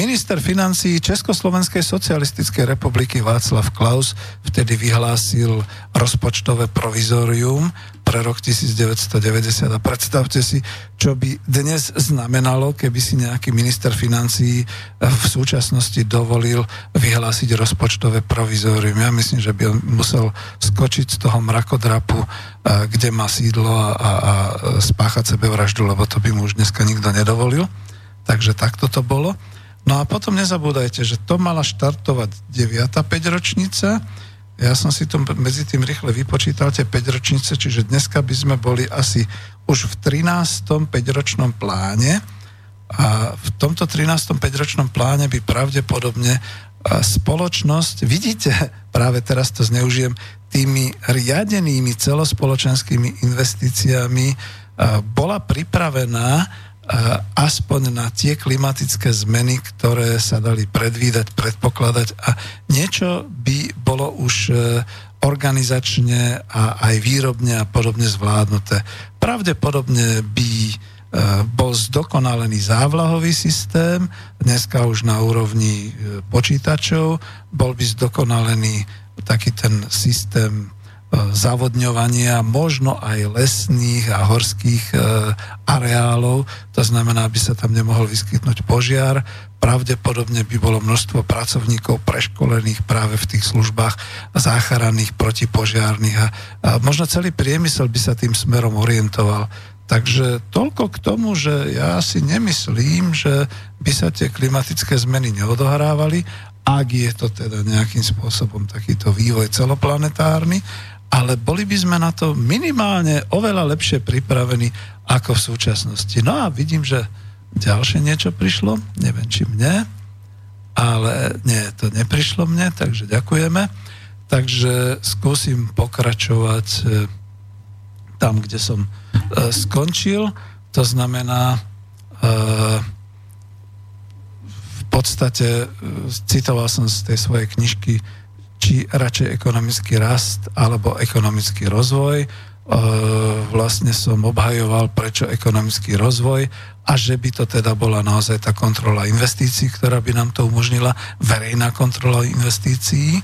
minister financí Československej socialistickej republiky Václav Klaus vtedy vyhlásil rozpočtové provizorium pre rok 1990 a predstavte si, čo by dnes znamenalo, keby si nejaký minister financí v súčasnosti dovolil vyhlásiť rozpočtové provizorium. Ja myslím, že by on musel skočiť z toho mrakodrapu, kde má sídlo a, a, a spáchať sebevraždu, lebo to by mu už dneska nikto nedovolil. Takže takto to bolo. No a potom nezabúdajte, že to mala štartovať 9. 5 ročnica. Ja som si to medzi tým rýchle vypočítal tie 5 ročnice, čiže dneska by sme boli asi už v 13. 5-ročnom pláne a v tomto 13. 5-ročnom pláne by pravdepodobne spoločnosť, vidíte, *laughs* práve teraz to zneužijem, tými riadenými celospoločenskými investíciami bola pripravená aspoň na tie klimatické zmeny, ktoré sa dali predvídať, predpokladať a niečo by bolo už e, organizačne a aj výrobne a podobne zvládnuté. Pravdepodobne by e, bol zdokonalený závlahový systém, dneska už na úrovni počítačov, bol by zdokonalený taký ten systém zavodňovania možno aj lesných a horských e, areálov, to znamená, aby sa tam nemohol vyskytnúť požiar. Pravdepodobne by bolo množstvo pracovníkov preškolených práve v tých službách záchranných, protipožiarných a, možno celý priemysel by sa tým smerom orientoval. Takže toľko k tomu, že ja si nemyslím, že by sa tie klimatické zmeny neodohrávali, ak je to teda nejakým spôsobom takýto vývoj celoplanetárny ale boli by sme na to minimálne oveľa lepšie pripravení ako v súčasnosti. No a vidím, že ďalšie niečo prišlo, neviem či mne, ale nie, to neprišlo mne, takže ďakujeme. Takže skúsim pokračovať e, tam, kde som e, skončil. To znamená, e, v podstate citoval som z tej svojej knižky či radšej ekonomický rast alebo ekonomický rozvoj. E, vlastne som obhajoval, prečo ekonomický rozvoj a že by to teda bola naozaj tá kontrola investícií, ktorá by nám to umožnila, verejná kontrola investícií.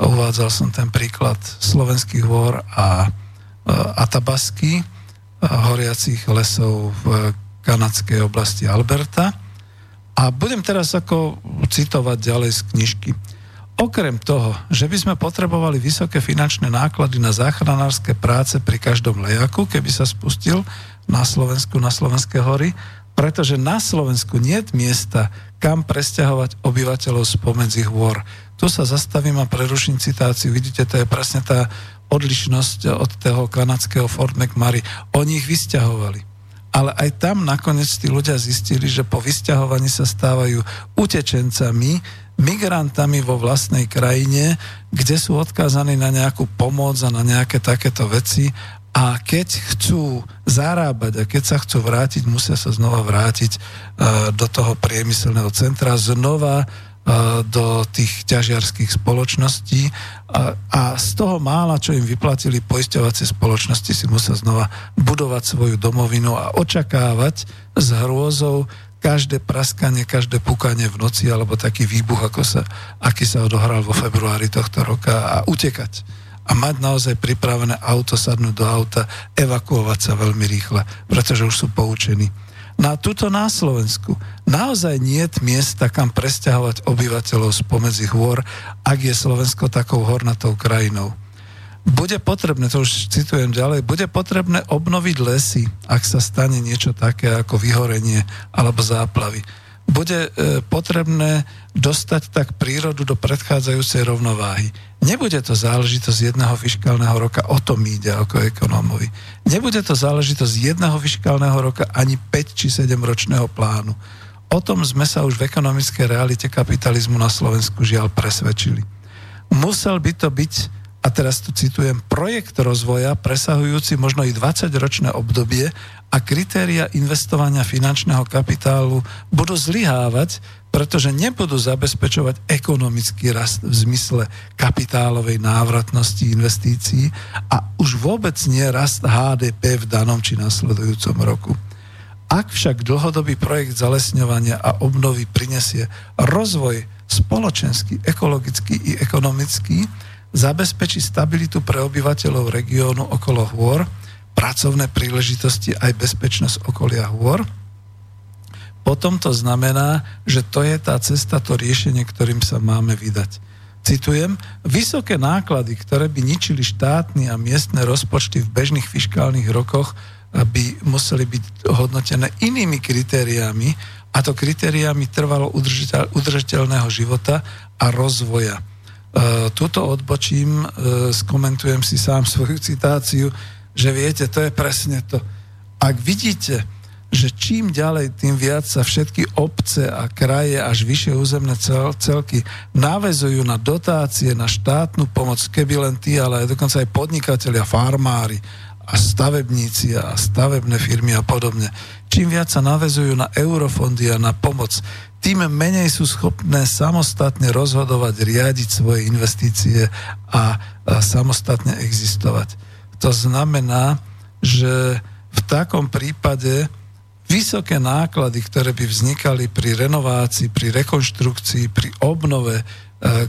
Uvádzal som ten príklad slovenských hôr a e, Atabasky, e, horiacich lesov v kanadskej oblasti Alberta. A budem teraz ako citovať ďalej z knižky. Okrem toho, že by sme potrebovali vysoké finančné náklady na záchranárske práce pri každom lejaku, keby sa spustil na Slovensku, na Slovenské hory, pretože na Slovensku nie je miesta, kam presťahovať obyvateľov spomedzi hôr. Tu sa zastavím a preruším citáciu. Vidíte, to je presne tá odlišnosť od toho kanadského Fort McMurray. Oni ich vysťahovali. Ale aj tam nakoniec tí ľudia zistili, že po vysťahovaní sa stávajú utečencami, migrantami vo vlastnej krajine, kde sú odkázaní na nejakú pomoc a na nejaké takéto veci a keď chcú zarábať a keď sa chcú vrátiť, musia sa znova vrátiť uh, do toho priemyselného centra, znova uh, do tých ťažiarských spoločností. A, a z toho mála, čo im vyplatili poisťovacie spoločnosti, si musia znova budovať svoju domovinu a očakávať s hrôzou každé praskanie, každé pukanie v noci alebo taký výbuch, ako sa, aký sa odohral vo februári tohto roka a utekať. A mať naozaj pripravené auto, sadnúť do auta, evakuovať sa veľmi rýchle, pretože už sú poučení. Na tuto na Slovensku naozaj nie je miesta, kam presťahovať obyvateľov spomedzi hôr, ak je Slovensko takou hornatou krajinou bude potrebné, to už citujem ďalej, bude potrebné obnoviť lesy, ak sa stane niečo také ako vyhorenie alebo záplavy. Bude e, potrebné dostať tak prírodu do predchádzajúcej rovnováhy. Nebude to záležitosť jedného fiskálneho roka, o tom ide ako ekonómovi. Nebude to záležitosť jedného fiskálneho roka ani 5 či 7 ročného plánu. O tom sme sa už v ekonomickej realite kapitalizmu na Slovensku žiaľ presvedčili. Musel by to byť a teraz tu citujem, projekt rozvoja presahujúci možno i 20-ročné obdobie a kritéria investovania finančného kapitálu budú zlyhávať, pretože nebudú zabezpečovať ekonomický rast v zmysle kapitálovej návratnosti investícií a už vôbec nie rast HDP v danom či nasledujúcom roku. Ak však dlhodobý projekt zalesňovania a obnovy prinesie rozvoj spoločenský, ekologický i ekonomický, zabezpečí stabilitu pre obyvateľov regiónu okolo hôr, pracovné príležitosti aj bezpečnosť okolia hôr, potom to znamená, že to je tá cesta, to riešenie, ktorým sa máme vydať. Citujem, vysoké náklady, ktoré by ničili štátny a miestne rozpočty v bežných fiskálnych rokoch, by museli byť hodnotené inými kritériami, a to kritériami trvalo udržateľného života a rozvoja. E, tuto odbočím, e, skomentujem si sám svoju citáciu, že viete, to je presne to. Ak vidíte, že čím ďalej, tým viac sa všetky obce a kraje až vyššie územné cel, celky navezujú na dotácie, na štátnu pomoc, keby len tí, ale dokonca aj podnikatelia, farmári a stavebníci a stavebné firmy a podobne. Čím viac sa navezujú na eurofondy a na pomoc, tým menej sú schopné samostatne rozhodovať, riadiť svoje investície a, a samostatne existovať. To znamená, že v takom prípade vysoké náklady, ktoré by vznikali pri renovácii, pri rekonštrukcii, pri obnove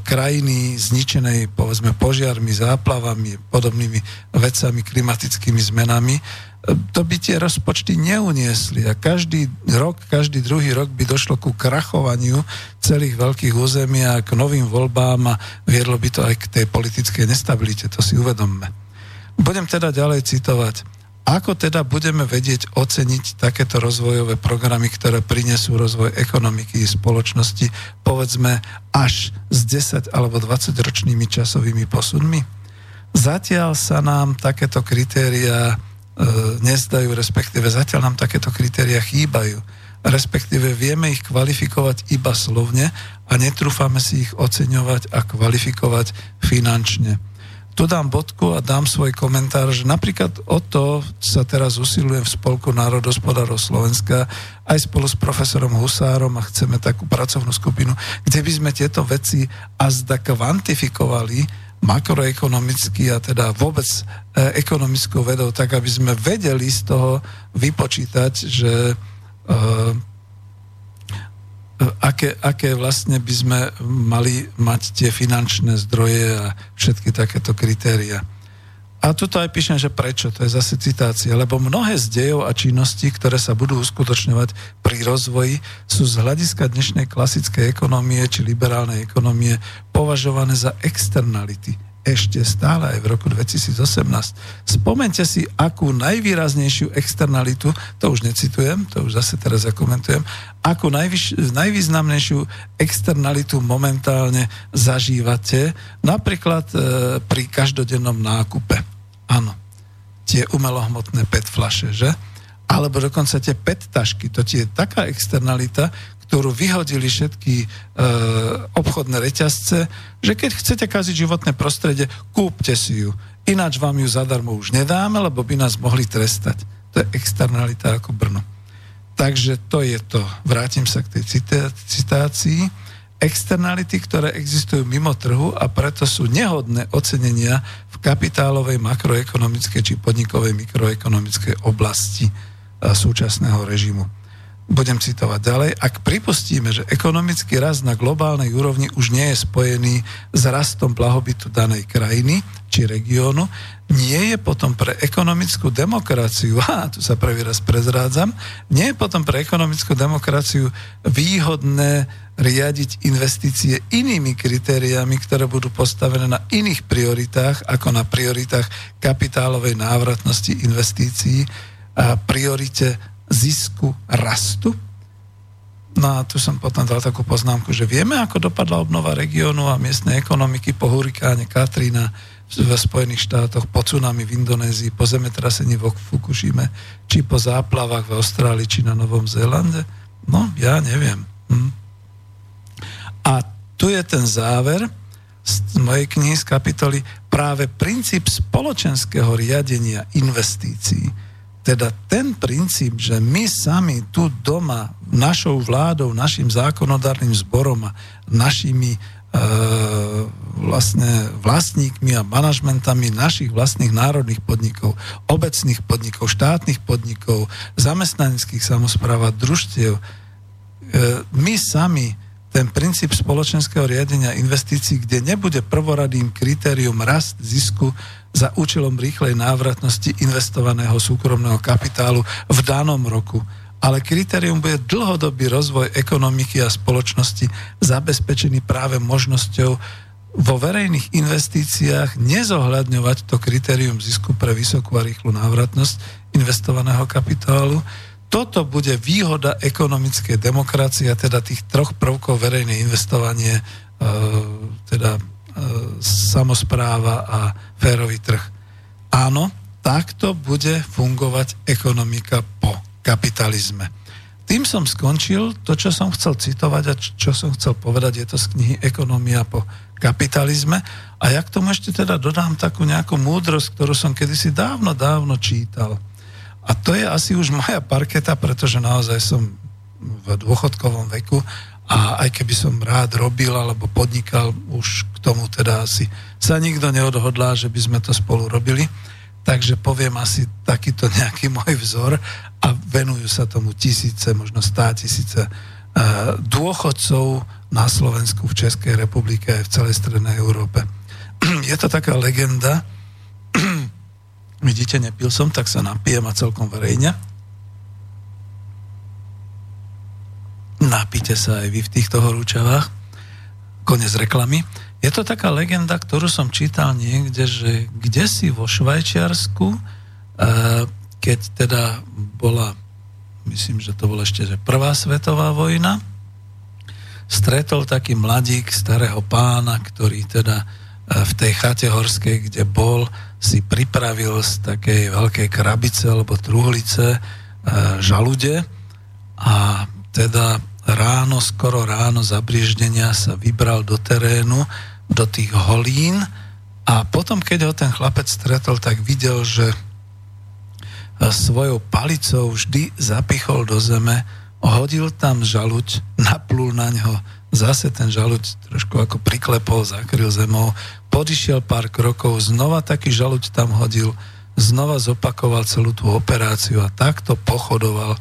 krajiny zničenej povedzme požiarmi, záplavami, podobnými vecami, klimatickými zmenami, e, to by tie rozpočty neuniesli a každý rok, každý druhý rok by došlo ku krachovaniu celých veľkých území a k novým voľbám a viedlo by to aj k tej politickej nestabilite, to si uvedomme. Budem teda ďalej citovať. Ako teda budeme vedieť oceniť takéto rozvojové programy, ktoré prinesú rozvoj ekonomiky a spoločnosti, povedzme, až s 10 alebo 20 ročnými časovými posunmi? Zatiaľ sa nám takéto kritéria e, nezdajú, respektíve zatiaľ nám takéto kritéria chýbajú. Respektíve vieme ich kvalifikovať iba slovne a netrúfame si ich oceňovať a kvalifikovať finančne tu dám bodku a dám svoj komentár, že napríklad o to sa teraz usilujem v Spolku národospodárov Slovenska aj spolu s profesorom Husárom a chceme takú pracovnú skupinu, kde by sme tieto veci a zda kvantifikovali makroekonomicky a teda vôbec e, ekonomickou vedou, tak aby sme vedeli z toho vypočítať, že e, aké, aké vlastne by sme mali mať tie finančné zdroje a všetky takéto kritéria. A tuto aj píšem, že prečo, to je zase citácia, lebo mnohé z dejov a činností, ktoré sa budú uskutočňovať pri rozvoji, sú z hľadiska dnešnej klasickej ekonomie či liberálnej ekonomie považované za externality, ešte stále aj v roku 2018. Spomente si, akú najvýraznejšiu externalitu, to už necitujem, to už zase teraz zakomentujem, akú najvyš, najvýznamnejšiu externalitu momentálne zažívate, napríklad e, pri každodennom nákupe. Áno, tie umelohmotné PET flaše, že? Alebo dokonca tie PET tašky, to je taká externalita, ktorú vyhodili všetky e, obchodné reťazce, že keď chcete kaziť životné prostredie, kúpte si ju. Ináč vám ju zadarmo už nedáme, lebo by nás mohli trestať. To je externalita ako Brno. Takže to je to. Vrátim sa k tej citácii. Externality, ktoré existujú mimo trhu a preto sú nehodné ocenenia v kapitálovej, makroekonomickej či podnikovej mikroekonomickej oblasti e, súčasného režimu. Budem citovať ďalej. Ak pripustíme, že ekonomický rast na globálnej úrovni už nie je spojený s rastom blahobytu danej krajiny či regiónu, nie je potom pre ekonomickú demokraciu, *laughs* a tu sa prvý raz prezrádzam, nie je potom pre ekonomickú demokraciu výhodné riadiť investície inými kritériami, ktoré budú postavené na iných prioritách, ako na prioritách kapitálovej návratnosti investícií a priorite zisku, rastu. No a tu som potom dal takú poznámku, že vieme, ako dopadla obnova regiónu a miestnej ekonomiky po hurikáne Katrina v Spojených štátoch, po tsunami v Indonézii, po zemetrasení vo Fukushime, či po záplavách v Austrálii, či na Novom Zélande? No, ja neviem. Hm. A tu je ten záver z mojej knihy z kapitoly práve princíp spoločenského riadenia investícií teda ten princíp, že my sami tu doma, našou vládou, našim zákonodárnym zborom a našimi e, vlastne vlastníkmi a manažmentami našich vlastných národných podnikov, obecných podnikov, štátnych podnikov, zamestnaneckých samozpráv a družstiev. E, my sami ten princíp spoločenského riadenia investícií, kde nebude prvoradým kritérium rast zisku za účelom rýchlej návratnosti investovaného súkromného kapitálu v danom roku, ale kritérium bude dlhodobý rozvoj ekonomiky a spoločnosti zabezpečený práve možnosťou vo verejných investíciách nezohľadňovať to kritérium zisku pre vysokú a rýchlu návratnosť investovaného kapitálu. Toto bude výhoda ekonomickej demokracie, teda tých troch prvkov verejné investovanie, e, teda samozpráva a férový trh. Áno, takto bude fungovať ekonomika po kapitalizme. Tým som skončil to, čo som chcel citovať a čo som chcel povedať, je to z knihy Ekonomia po kapitalizme. A ja k tomu ešte teda dodám takú nejakú múdrosť, ktorú som kedysi dávno, dávno čítal. A to je asi už moja parketa, pretože naozaj som v dôchodkovom veku a aj keby som rád robil alebo podnikal, už tomu teda asi sa nikto neodhodlá, že by sme to spolu robili. Takže poviem asi takýto nejaký *laughs* môj vzor a venujú sa tomu tisíce, možno stá tisíce eh, dôchodcov na Slovensku, v Českej republike aj v celej strednej Európe. *clears throat* Je to taká legenda, *clears throat* vidíte, nepil som, tak sa napijem a celkom verejne. Napíte sa aj vy v týchto horúčavách. Konec reklamy. Je to taká legenda, ktorú som čítal niekde, že kde si vo Švajčiarsku, eh, keď teda bola, myslím, že to bola ešte že prvá svetová vojna, stretol taký mladík starého pána, ktorý teda eh, v tej chate horskej, kde bol, si pripravil z takej veľkej krabice alebo truhlice eh, žalude a teda ráno, skoro ráno zabrieždenia sa vybral do terénu do tých holín a potom, keď ho ten chlapec stretol, tak videl, že e, svojou palicou vždy zapichol do zeme, hodil tam žaluť, naplul na ňo, zase ten žaluť trošku ako priklepol, zakryl zemou, podišiel pár krokov, znova taký žaluť tam hodil, znova zopakoval celú tú operáciu a takto pochodoval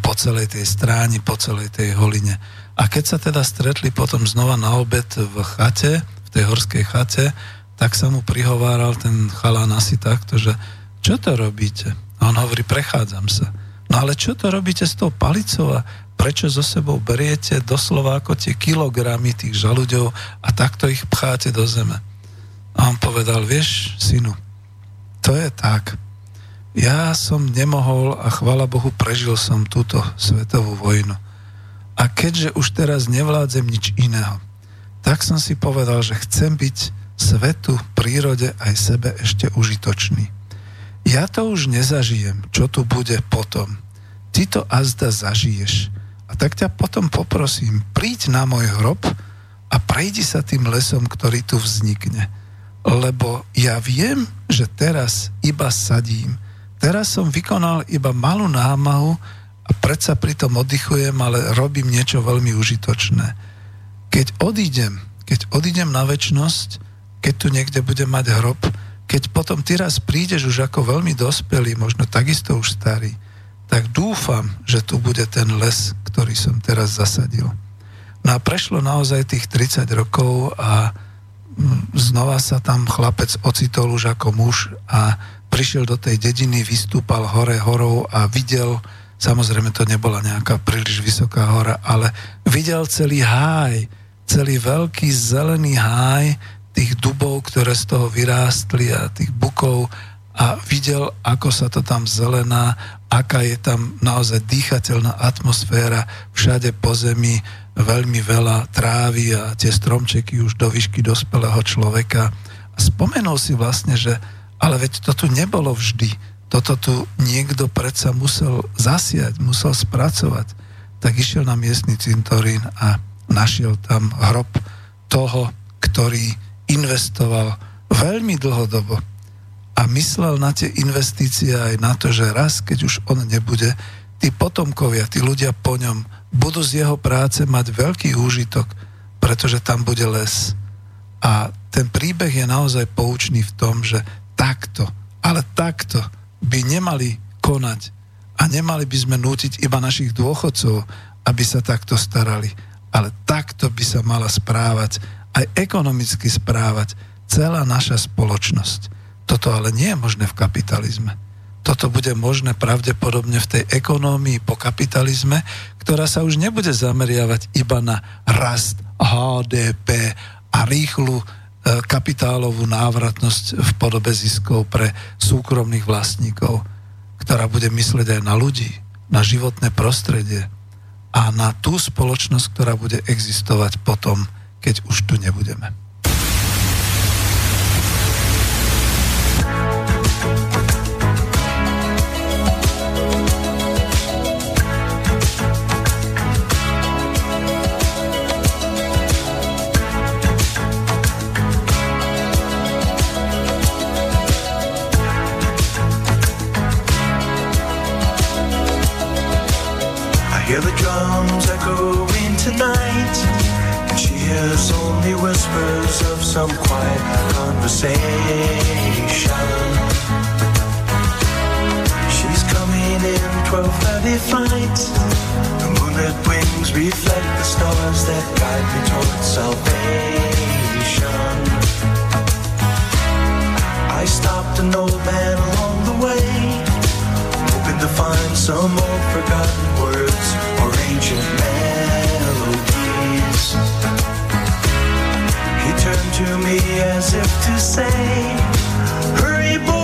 po celej tej stráni, po celej tej holine. A keď sa teda stretli potom znova na obed v chate, tej horskej chate, tak sa mu prihováral ten chalán asi takto, že čo to robíte? A on hovorí, prechádzam sa. No ale čo to robíte s tou palicou a prečo so sebou beriete doslova ako tie kilogramy tých žalúďov a takto ich pcháte do zeme? A on povedal, vieš, synu, to je tak. Ja som nemohol a chvala Bohu prežil som túto svetovú vojnu. A keďže už teraz nevládzem nič iného, tak som si povedal, že chcem byť svetu, prírode aj sebe ešte užitočný. Ja to už nezažijem, čo tu bude potom. Ty to azda zažiješ. A tak ťa potom poprosím, príď na môj hrob a prejdi sa tým lesom, ktorý tu vznikne. Lebo ja viem, že teraz iba sadím. Teraz som vykonal iba malú námahu a predsa pritom oddychujem, ale robím niečo veľmi užitočné keď odídem, keď odídem na väčnosť, keď tu niekde budem mať hrob, keď potom ty raz prídeš už ako veľmi dospelý, možno takisto už starý, tak dúfam, že tu bude ten les, ktorý som teraz zasadil. No a prešlo naozaj tých 30 rokov a mm, znova sa tam chlapec ocitol už ako muž a prišiel do tej dediny, vystúpal hore horou a videl, samozrejme to nebola nejaká príliš vysoká hora, ale videl celý háj, celý veľký zelený háj tých dubov, ktoré z toho vyrástli a tých bukov a videl, ako sa to tam zelená, aká je tam naozaj dýchateľná atmosféra, všade po zemi veľmi veľa trávy a tie stromčeky už do výšky dospelého človeka. A spomenul si vlastne, že ale veď to tu nebolo vždy. Toto tu niekto predsa musel zasiať, musel spracovať. Tak išiel na miestny cintorín a našiel tam hrob toho, ktorý investoval veľmi dlhodobo a myslel na tie investície aj na to, že raz, keď už on nebude, tí potomkovia, tí ľudia po ňom budú z jeho práce mať veľký úžitok, pretože tam bude les. A ten príbeh je naozaj poučný v tom, že takto, ale takto by nemali konať a nemali by sme nútiť iba našich dôchodcov, aby sa takto starali, ale takto by sa mala správať, aj ekonomicky správať celá naša spoločnosť. Toto ale nie je možné v kapitalizme. Toto bude možné pravdepodobne v tej ekonómii po kapitalizme, ktorá sa už nebude zameriavať iba na rast HDP a rýchlu e, kapitálovú návratnosť v podobe ziskov pre súkromných vlastníkov, ktorá bude myslieť aj na ľudí, na životné prostredie a na tú spoločnosť, ktorá bude existovať potom, keď už tu nebudeme. Echoing tonight. And she hears only whispers of some quiet conversation. She's coming in 12:30 flight. The moonlit wings reflect the stars that guide me towards salvation. I stopped an old man along the way find some old forgotten words or ancient melodies. He turned to me as if to say, Hurry, boy,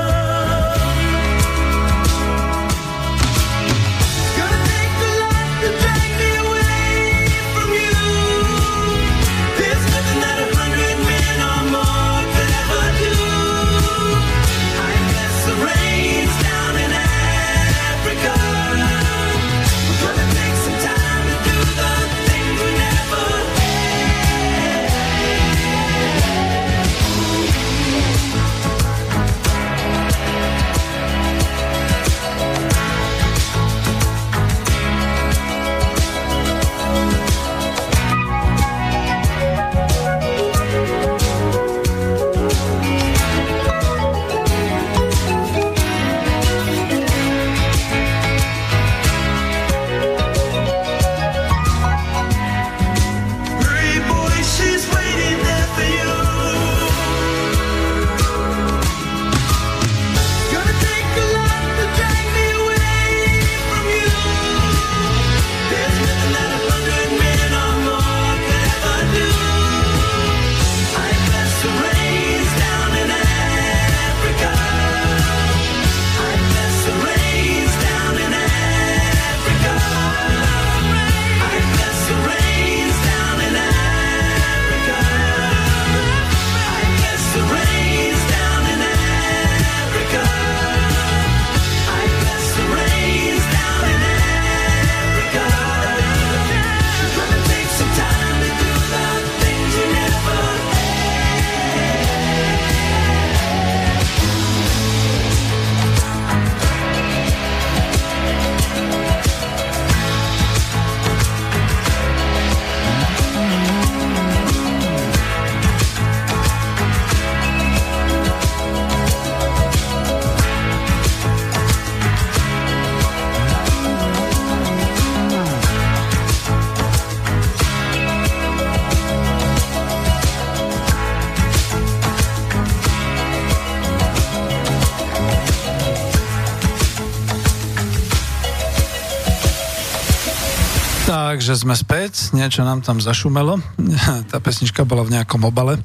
Takže sme späť, niečo nám tam zašumelo. *laughs* Tá pesnička bola v nejakom obale.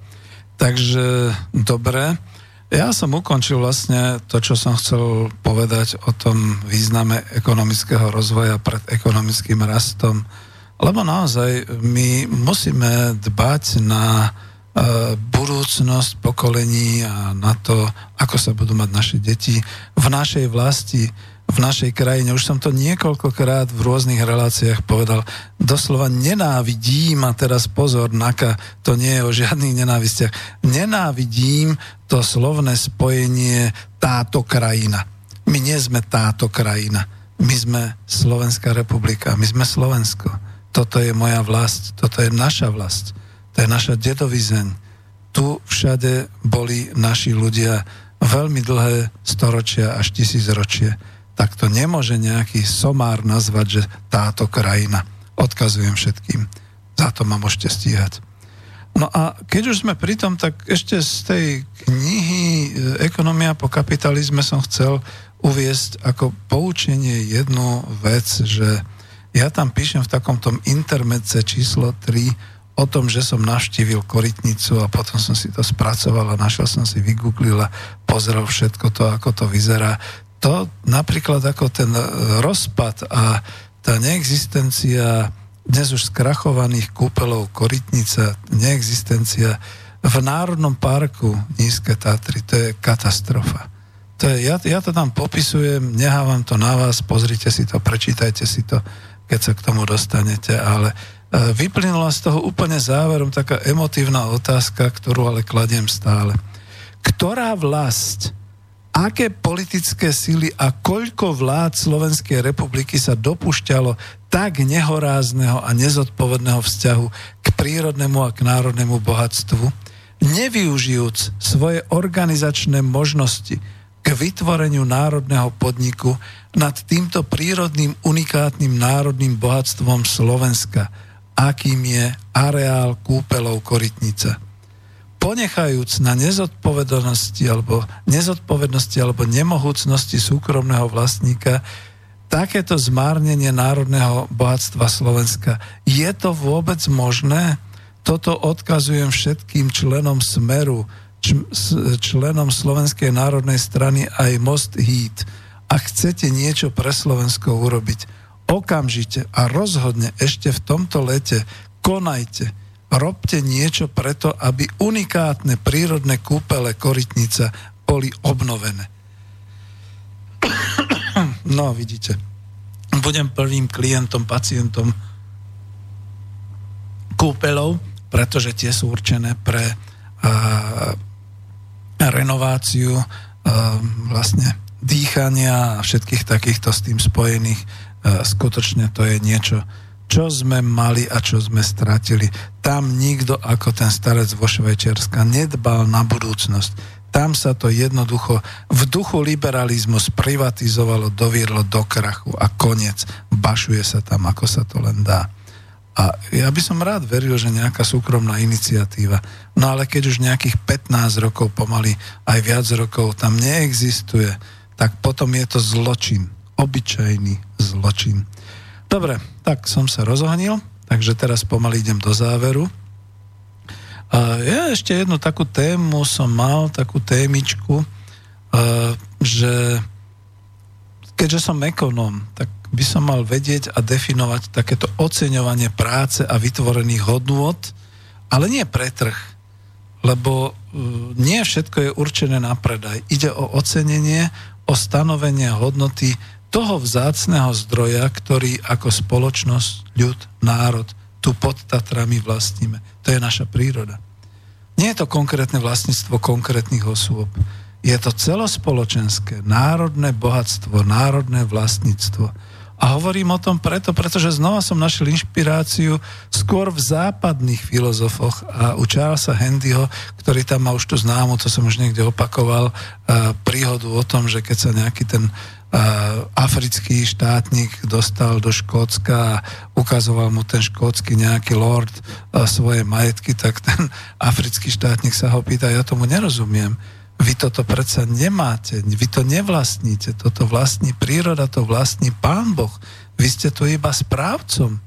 Takže dobre. Ja som ukončil vlastne to, čo som chcel povedať o tom význame ekonomického rozvoja pred ekonomickým rastom. Lebo naozaj my musíme dbať na e, budúcnosť pokolení a na to, ako sa budú mať naše deti v našej vlasti v našej krajine. Už som to niekoľkokrát v rôznych reláciách povedal. Doslova nenávidím, a teraz pozor, Naka, to nie je o žiadnych nenávistiach. Nenávidím to slovné spojenie táto krajina. My nie sme táto krajina. My sme Slovenská republika, my sme Slovensko. Toto je moja vlast, toto je naša vlast. To je naša dedovizeň. Tu všade boli naši ľudia veľmi dlhé storočia až tisícročie tak to nemôže nejaký somár nazvať, že táto krajina. Odkazujem všetkým. Za to ma môžete stíhať. No a keď už sme pri tom, tak ešte z tej knihy e, Ekonomia po kapitalizme som chcel uviesť ako poučenie jednu vec, že ja tam píšem v takom tom intermedce číslo 3 o tom, že som navštívil Korytnicu a potom som si to spracoval a našiel som si, vygooglil a pozrel všetko to, ako to vyzerá to napríklad ako ten e, rozpad a tá neexistencia dnes už skrachovaných kúpelov Korytnica, neexistencia v Národnom parku Nízke Tatry, to je katastrofa. To je, ja, ja to tam popisujem, nehávam to na vás, pozrite si to, prečítajte si to, keď sa k tomu dostanete, ale e, vyplynula z toho úplne záverom taká emotívna otázka, ktorú ale kladiem stále. Ktorá vlast aké politické síly a koľko vlád Slovenskej republiky sa dopušťalo tak nehorázneho a nezodpovedného vzťahu k prírodnému a k národnému bohatstvu, nevyužijúc svoje organizačné možnosti k vytvoreniu národného podniku nad týmto prírodným unikátnym národným bohatstvom Slovenska, akým je areál kúpelov Korytnica ponechajúc na nezodpovednosti alebo, nezodpovednosti alebo nemohúcnosti súkromného vlastníka takéto zmárnenie národného bohatstva Slovenska. Je to vôbec možné? Toto odkazujem všetkým členom Smeru, členom Slovenskej národnej strany aj Most Heat. Ak chcete niečo pre Slovensko urobiť, okamžite a rozhodne ešte v tomto lete konajte robte niečo preto, aby unikátne prírodné kúpele Korytnica boli obnovené. *coughs* No, vidíte. Budem prvým klientom, pacientom kúpelov, pretože tie sú určené pre uh, renováciu uh, vlastne dýchania a všetkých takýchto s tým spojených. Uh, skutočne to je niečo, čo sme mali a čo sme stratili. Tam nikto ako ten starec vo Švajčiarska nedbal na budúcnosť. Tam sa to jednoducho v duchu liberalizmu sprivatizovalo, doviedlo do krachu a koniec. Bašuje sa tam, ako sa to len dá. A ja by som rád veril, že nejaká súkromná iniciatíva. No ale keď už nejakých 15 rokov pomaly, aj viac rokov tam neexistuje, tak potom je to zločin. Obyčajný zločin. Dobre, tak som sa rozohnil, takže teraz pomaly idem do záveru. A ja ešte jednu takú tému som mal, takú témičku, že keďže som ekonóm, tak by som mal vedieť a definovať takéto oceňovanie práce a vytvorených hodnôt, ale nie pre trh, lebo e, nie všetko je určené na predaj. Ide o ocenenie, o stanovenie hodnoty toho vzácného zdroja, ktorý ako spoločnosť, ľud, národ tu pod Tatrami vlastníme. To je naša príroda. Nie je to konkrétne vlastníctvo konkrétnych osôb. Je to celospoločenské, národné bohatstvo, národné vlastníctvo. A hovorím o tom preto, pretože znova som našiel inšpiráciu skôr v západných filozofoch a u Charlesa Handyho, ktorý tam má už tu známu, to som už niekde opakoval, príhodu o tom, že keď sa nejaký ten africký štátnik dostal do Škótska a ukazoval mu ten škótsky nejaký lord svoje majetky, tak ten africký štátnik sa ho pýta, ja tomu nerozumiem. Vy toto predsa nemáte, vy to nevlastníte, toto vlastní príroda, to vlastní pán Boh. Vy ste tu iba správcom.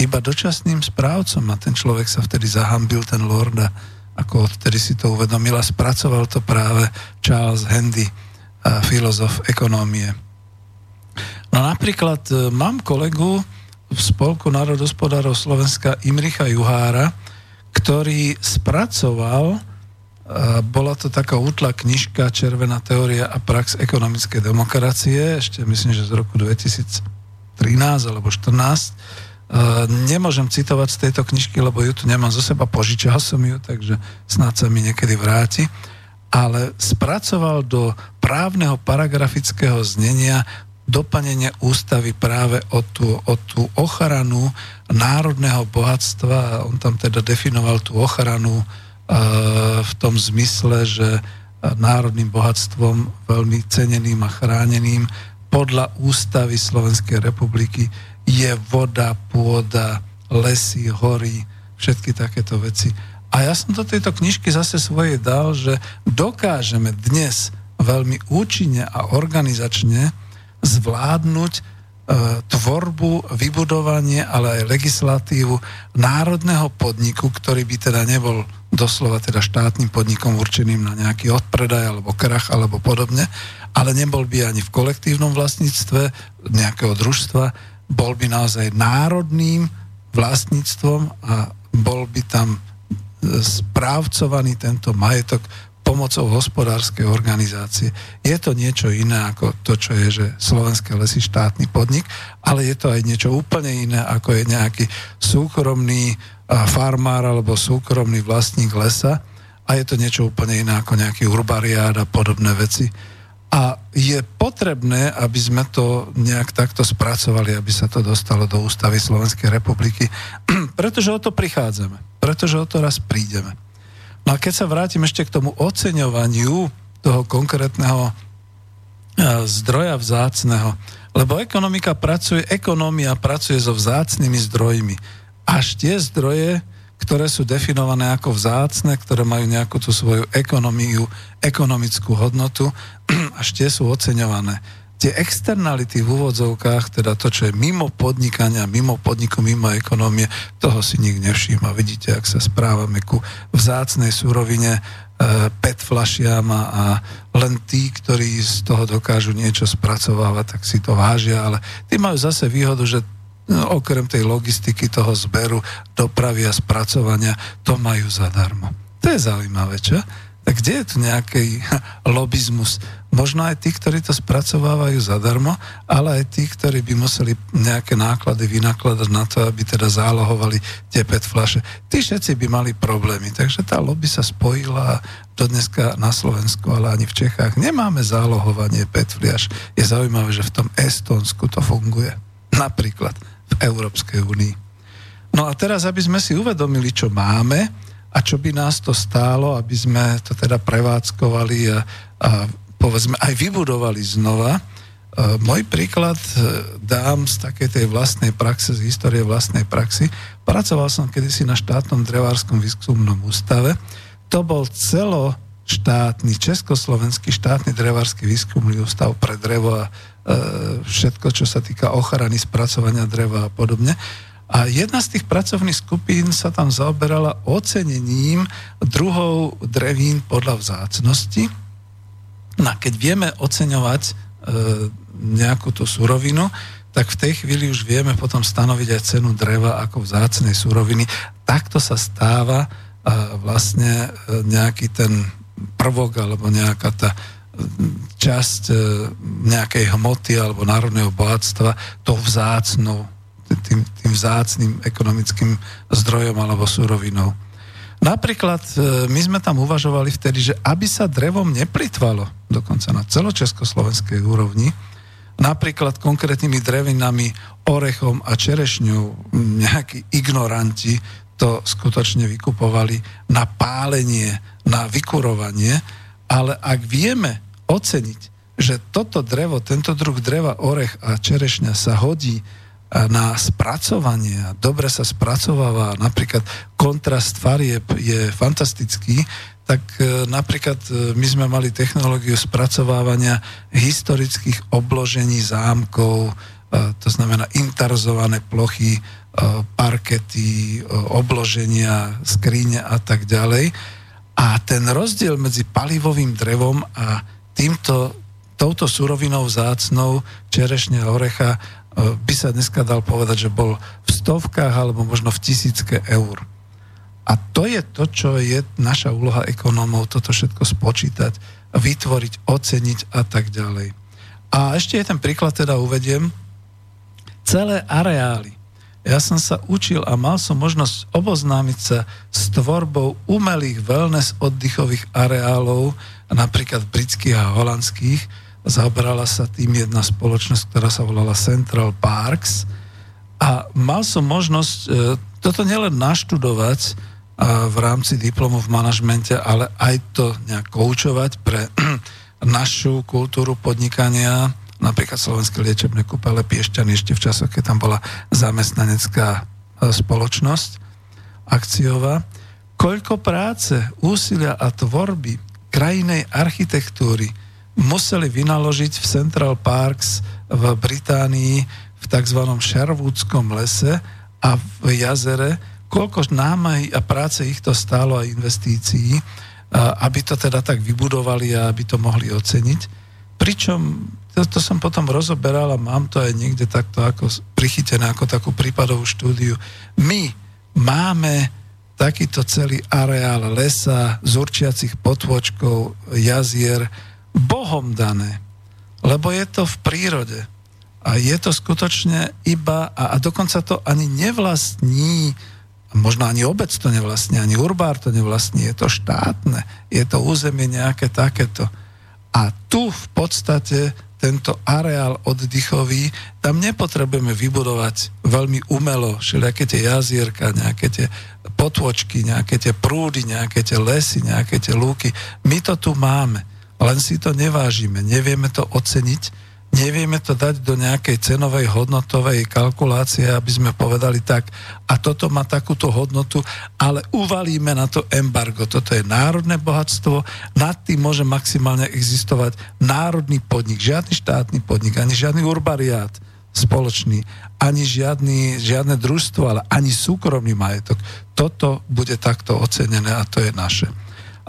iba dočasným správcom a ten človek sa vtedy zahambil, ten lord a ako odtedy si to uvedomil a spracoval to práve Charles Handy, a filozof ekonómie. No napríklad e, mám kolegu v Spolku národospodárov Slovenska Imricha Juhára, ktorý spracoval, e, bola to taká útla knižka Červená teória a prax ekonomickej demokracie, ešte myslím, že z roku 2013 alebo 2014, Uh, nemôžem citovať z tejto knižky, lebo ju tu nemám zo seba, požičal som ju, takže snáď sa mi niekedy vráti. Ale spracoval do právneho paragrafického znenia doplnenie ústavy práve o tú, o tú ochranu národného bohatstva. On tam teda definoval tú ochranu uh, v tom zmysle, že národným bohatstvom veľmi ceneným a chráneným podľa ústavy Slovenskej republiky je voda, pôda, lesy, hory, všetky takéto veci. A ja som do tejto knižky zase svoje dal, že dokážeme dnes veľmi účinne a organizačne zvládnuť e, tvorbu, vybudovanie, ale aj legislatívu národného podniku, ktorý by teda nebol doslova teda štátnym podnikom určeným na nejaký odpredaj alebo krach alebo podobne, ale nebol by ani v kolektívnom vlastníctve nejakého družstva, bol by naozaj národným vlastníctvom a bol by tam e, správcovaný tento majetok pomocou hospodárskej organizácie. Je to niečo iné ako to, čo je, že Slovenské lesy štátny podnik, ale je to aj niečo úplne iné, ako je nejaký súkromný farmár alebo súkromný vlastník lesa a je to niečo úplne iné ako nejaký urbariát a podobné veci. A je potrebné, aby sme to nejak takto spracovali, aby sa to dostalo do ústavy Slovenskej republiky, *clears throat* pretože o to prichádzame, pretože o to raz prídeme. No a keď sa vrátim ešte k tomu oceňovaniu toho konkrétneho e, zdroja vzácneho, lebo ekonomika pracuje, ekonomia pracuje so vzácnými zdrojmi. Až tie zdroje, ktoré sú definované ako vzácne, ktoré majú nejakú tú svoju ekonomiu, ekonomickú hodnotu, *clears throat* až tie sú oceňované. Tie externality v úvodzovkách, teda to, čo je mimo podnikania, mimo podniku, mimo ekonomie, toho si nik nevšíma. Vidíte, ak sa správame ku vzácnej súrovine, e, PET flašiam a len tí, ktorí z toho dokážu niečo spracovávať, tak si to vážia, ale tí majú zase výhodu, že no, okrem tej logistiky, toho zberu, dopravy a spracovania, to majú zadarmo. To je zaujímavé, čo? Tak kde je tu nejaký *laughs* lobizmus? Možno aj tí, ktorí to spracovávajú zadarmo, ale aj tí, ktorí by museli nejaké náklady vynakladať na to, aby teda zálohovali tie PET flaše. Tí všetci by mali problémy. Takže tá lobby sa spojila do dneska na Slovensku, ale ani v Čechách nemáme zálohovanie PET fliaš. Je zaujímavé, že v tom Estonsku to funguje. Napríklad v Európskej únii. No a teraz, aby sme si uvedomili, čo máme a čo by nás to stálo, aby sme to teda prevádzkovali a, a povedzme aj vybudovali znova, e, môj príklad e, dám z takej tej vlastnej praxe, z histórie vlastnej praxi. Pracoval som kedysi na štátnom drevárskom výskumnom ústave. To bol celo štátny, československý štátny drevársky výskumný ústav pre drevo a E, všetko, čo sa týka ochrany, spracovania dreva a podobne. A jedna z tých pracovných skupín sa tam zaoberala ocenením druhov drevín podľa vzácnosti. No a keď vieme oceňovať e, nejakú tú surovinu, tak v tej chvíli už vieme potom stanoviť aj cenu dreva ako vzácnej suroviny. Takto sa stáva e, vlastne e, nejaký ten prvok alebo nejaká tá časť e, nejakej hmoty alebo národného bohatstva to vzácnou, tým, tým vzácným ekonomickým zdrojom alebo súrovinou. Napríklad e, my sme tam uvažovali vtedy, že aby sa drevom neplitvalo, dokonca na celočeskoslovenskej úrovni, napríklad konkrétnymi drevinami, orechom a čerešňou nejakí ignoranti to skutočne vykupovali na pálenie, na vykurovanie, ale ak vieme oceniť, že toto drevo, tento druh dreva, orech a čerešňa sa hodí na spracovanie. Dobre sa spracováva, napríklad kontrast farieb je fantastický, tak e, napríklad e, my sme mali technológiu spracovávania historických obložení zámkov, to znamená interzované plochy, e, parkety, e, obloženia, skrine a tak ďalej. A ten rozdiel medzi palivovým drevom a týmto, touto surovinou vzácnou čerešne orecha e, by sa dneska dal povedať, že bol v stovkách alebo možno v tisícke eur. A to je to, čo je naša úloha ekonómov, toto všetko spočítať, vytvoriť, oceniť a tak ďalej. A ešte jeden príklad teda uvediem. Celé areály. Ja som sa učil a mal som možnosť oboznámiť sa s tvorbou umelých wellness oddychových areálov, napríklad britských a holandských. Zabrala sa tým jedna spoločnosť, ktorá sa volala Central Parks. A mal som možnosť e, toto nielen naštudovať, v rámci diplomu v manažmente, ale aj to nejak koučovať pre *clears throat* našu kultúru podnikania, napríklad Slovenské liečebné kúpele Piešťany ešte v časoch, keď tam bola zamestnanecká e, spoločnosť akciová. Koľko práce, úsilia a tvorby krajinej architektúry museli vynaložiť v Central Parks v Británii v tzv. Sherwoodskom lese a v jazere, koľko námahy a práce ich to stálo a investícií, aby to teda tak vybudovali a aby to mohli oceniť. Pričom to, to som potom rozoberal a mám to aj niekde takto ako prichytené ako takú prípadovú štúdiu. My máme takýto celý areál lesa, zurčiacich potvočkov, jazier, Bohom dané. Lebo je to v prírode. A je to skutočne iba, a, a dokonca to ani nevlastní možno ani obec to nevlastní, ani urbár to nevlastní, je to štátne, je to územie nejaké takéto. A tu v podstate tento areál oddychový, tam nepotrebujeme vybudovať veľmi umelo všelijaké tie jazierka, nejaké tie potvočky, nejaké tie prúdy, nejaké tie lesy, nejaké tie lúky. My to tu máme, len si to nevážime, nevieme to oceniť, nevieme to dať do nejakej cenovej hodnotovej kalkulácie, aby sme povedali tak, a toto má takúto hodnotu, ale uvalíme na to embargo. Toto je národné bohatstvo, nad tým môže maximálne existovať národný podnik, žiadny štátny podnik, ani žiadny urbariát spoločný, ani žiadny, žiadne družstvo, ale ani súkromný majetok. Toto bude takto ocenené a to je naše.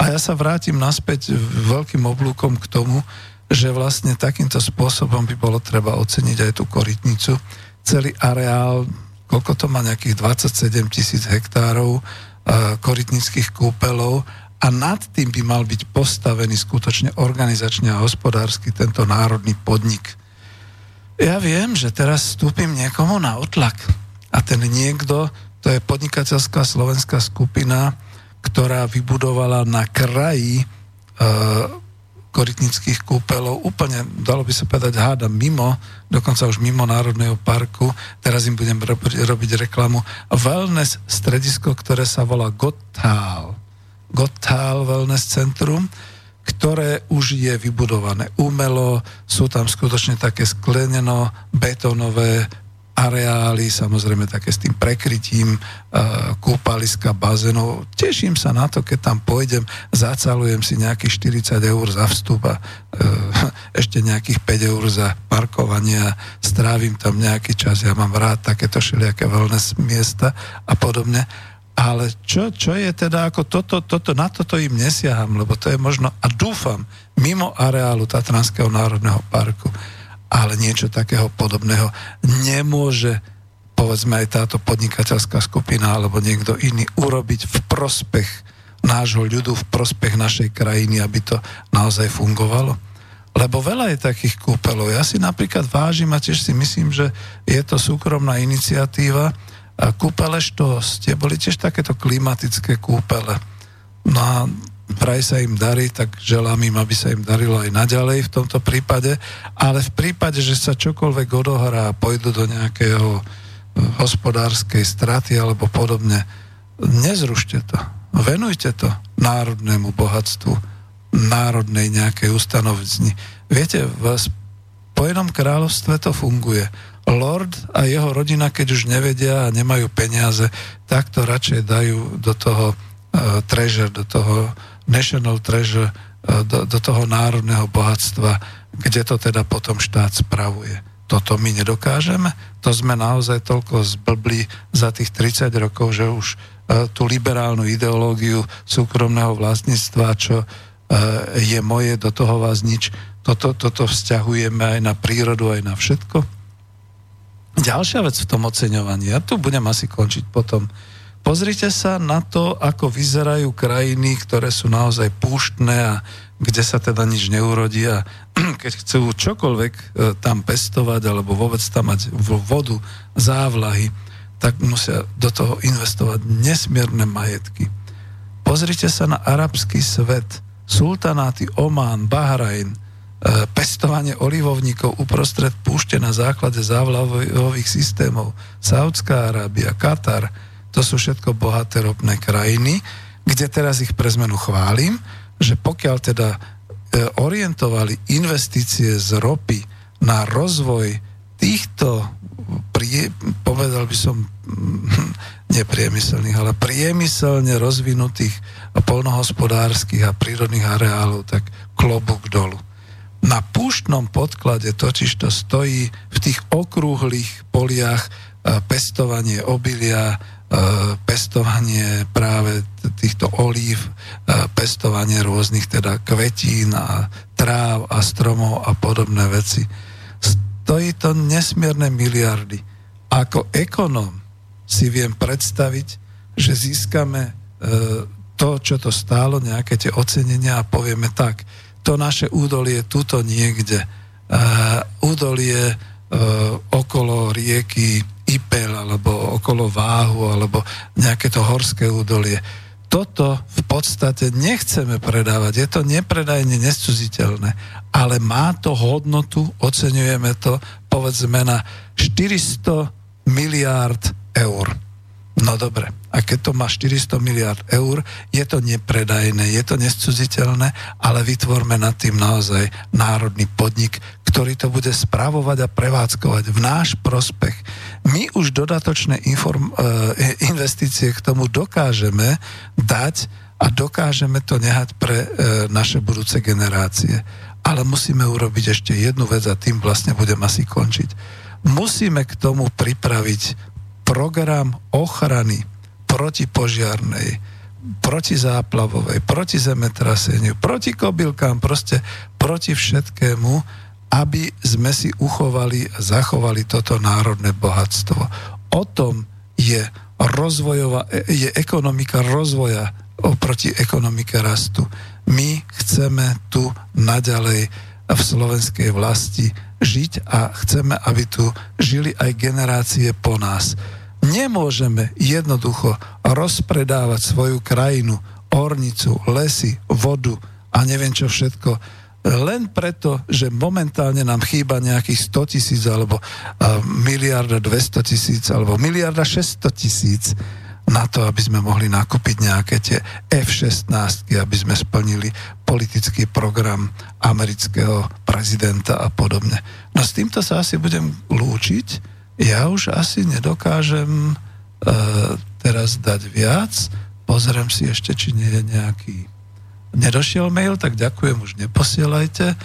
A ja sa vrátim naspäť veľkým oblúkom k tomu, že vlastne takýmto spôsobom by bolo treba oceniť aj tú korytnicu. Celý areál, koľko to má nejakých 27 tisíc hektárov e, korytnických kúpelov a nad tým by mal byť postavený skutočne organizačne a hospodársky tento národný podnik. Ja viem, že teraz vstúpim niekomu na otlak a ten niekto, to je podnikateľská slovenská skupina, ktorá vybudovala na kraji e, korytnických kúpelov, úplne, dalo by sa povedať, háda mimo, dokonca už mimo Národného parku, teraz im budem robiť, robiť reklamu, wellness stredisko, ktoré sa volá Gotthal. Gotthal Wellness Centrum, ktoré už je vybudované umelo, sú tam skutočne také skleneno betónové areály, samozrejme také s tým prekrytím, e, kúpaliska, bazénov. Teším sa na to, keď tam pôjdem, zacalujem si nejakých 40 eur za vstup a e, *laughs* ešte nejakých 5 eur za parkovanie a strávim tam nejaký čas. Ja mám rád takéto všelijaké wellness miesta a podobne. Ale čo, čo je teda ako toto, toto, na toto im nesiaham, lebo to je možno, a dúfam, mimo areálu Tatranského národného parku ale niečo takého podobného nemôže povedzme aj táto podnikateľská skupina alebo niekto iný urobiť v prospech nášho ľudu, v prospech našej krajiny, aby to naozaj fungovalo. Lebo veľa je takých kúpelov. Ja si napríklad vážim a tiež si myslím, že je to súkromná iniciatíva. A kúpele štos, tie boli tiež takéto klimatické kúpele. No a vraj sa im darí, tak želám im, aby sa im darilo aj naďalej v tomto prípade, ale v prípade, že sa čokoľvek odohrá a pôjdu do nejakého eh, hospodárskej straty alebo podobne, nezrušte to. Venujte to národnému bohatstvu, národnej nejakej ustanovizni. Viete, v Spojenom kráľovstve to funguje. Lord a jeho rodina, keď už nevedia a nemajú peniaze, tak to radšej dajú do toho uh, treasure, do toho national treasure e, do, do toho národného bohatstva, kde to teda potom štát spravuje. toto my nedokážeme? To sme naozaj toľko zblbli za tých 30 rokov, že už e, tú liberálnu ideológiu súkromného vlastníctva, čo e, je moje, do toho vás nič, toto, toto vzťahujeme aj na prírodu, aj na všetko. Ďalšia vec v tom oceňovaní, ja tu budem asi končiť potom, Pozrite sa na to, ako vyzerajú krajiny, ktoré sú naozaj púštne a kde sa teda nič neurodí a *clears throat* keď chcú čokoľvek e, tam pestovať alebo vôbec tam mať vodu, závlahy, tak musia do toho investovať nesmierne majetky. Pozrite sa na arabský svet, sultanáty Oman, Bahrajn, e, pestovanie olivovníkov uprostred púšte na základe závlahových systémov, Saudská Arábia, Katar, to sú všetko bohaté ropné krajiny, kde teraz ich pre zmenu chválim, že pokiaľ teda e, orientovali investície z ropy na rozvoj týchto, prie, povedal by som, *laughs* nepriemyselných, ale priemyselne rozvinutých polnohospodárskych a prírodných areálov, tak klobúk dolu. Na púštnom podklade totiž to stojí v tých okrúhlych poliach e, pestovanie obilia, pestovanie práve týchto olív, e, pestovanie rôznych teda kvetín a tráv a stromov a podobné veci. Stojí to nesmierne miliardy. Ako ekonóm si viem predstaviť, že získame e, to, čo to stálo, nejaké tie ocenenia a povieme tak, to naše údolie tuto niekde, údolie okolo rieky Ipel alebo okolo Váhu alebo nejaké to horské údolie. Toto v podstate nechceme predávať. Je to nepredajne nescuziteľné, ale má to hodnotu, oceňujeme to, povedzme na 400 miliárd eur. No dobre, a keď to má 400 miliard eur, je to nepredajné, je to nescudziteľné, ale vytvorme nad tým naozaj národný podnik, ktorý to bude spravovať a prevádzkovať v náš prospech. My už dodatočné inform, e, investície k tomu dokážeme dať a dokážeme to nehať pre e, naše budúce generácie. Ale musíme urobiť ešte jednu vec a tým vlastne budem asi končiť. Musíme k tomu pripraviť program ochrany protipožiarnej, protizáplavovej, proti zemetraseniu, proti kobylkám, proste proti všetkému, aby sme si uchovali a zachovali toto národné bohatstvo. O tom je rozvojová, je ekonomika rozvoja oproti ekonomike rastu. My chceme tu naďalej v slovenskej vlasti žiť a chceme, aby tu žili aj generácie po nás. Nemôžeme jednoducho rozpredávať svoju krajinu, ornicu, lesy, vodu a neviem čo všetko, len preto, že momentálne nám chýba nejakých 100 tisíc alebo miliarda 200 tisíc alebo miliarda 600 tisíc na to, aby sme mohli nakúpiť nejaké tie F-16, aby sme splnili politický program amerického prezidenta a podobne. No s týmto sa asi budem lúčiť ja už asi nedokážem uh, teraz dať viac. Pozriem si ešte, či nie je nejaký nedošiel mail, tak ďakujem, už neposielajte.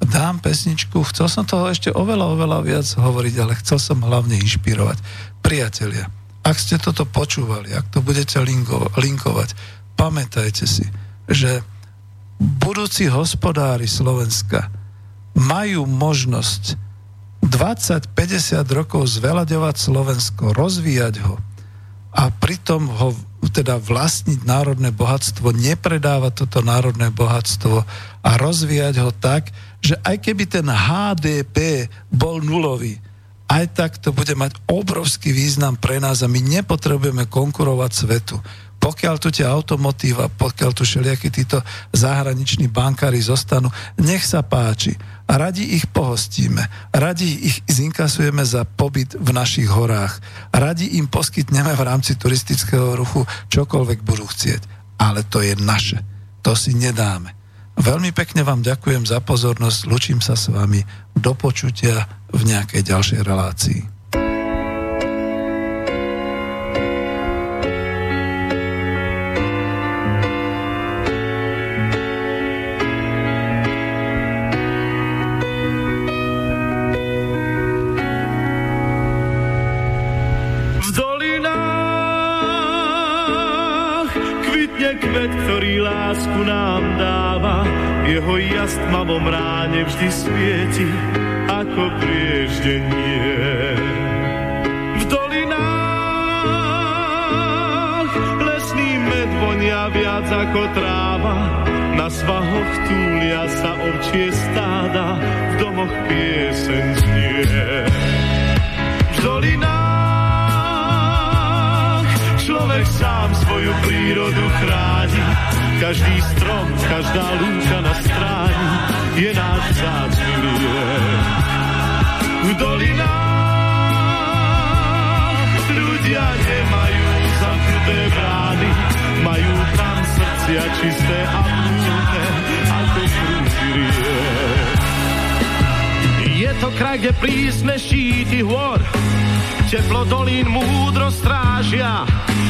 Dám pesničku, chcel som toho ešte oveľa, oveľa viac hovoriť, ale chcel som hlavne inšpirovať. Priatelia, ak ste toto počúvali, ak to budete linko, linkovať, pamätajte si, že budúci hospodári Slovenska majú možnosť 20-50 rokov zvelaďovať Slovensko, rozvíjať ho a pritom ho teda vlastniť národné bohatstvo, nepredávať toto národné bohatstvo a rozvíjať ho tak, že aj keby ten HDP bol nulový, aj tak to bude mať obrovský význam pre nás a my nepotrebujeme konkurovať svetu. Pokiaľ tu tie automotíva, pokiaľ tu všelijakí títo zahraniční bankári zostanú, nech sa páči a radi ich pohostíme, radi ich zinkasujeme za pobyt v našich horách, radi im poskytneme v rámci turistického ruchu čokoľvek budú chcieť. Ale to je naše. To si nedáme. Veľmi pekne vám ďakujem za pozornosť, lučím sa s vami do počutia v nejakej ďalšej relácii. Lásku nám dáva, jeho jas tmavom ráne vždy svieti ako prieždenie. V dolinách lesný med vonia viac ako tráva, na svahoch túlia sa ovčie stáda, v domoch pieseň znie. V dolinách človek sám svoju prírodu chráni, každý strom, každá lúka na stráni je náš vzácný liek. V dolinách ľudia nemajú zamknuté brány, majú tam srdcia čisté a múdne, ako prúži riek. Je to kraj, kde prísne šíty hôr, teplo dolín múdro strážia,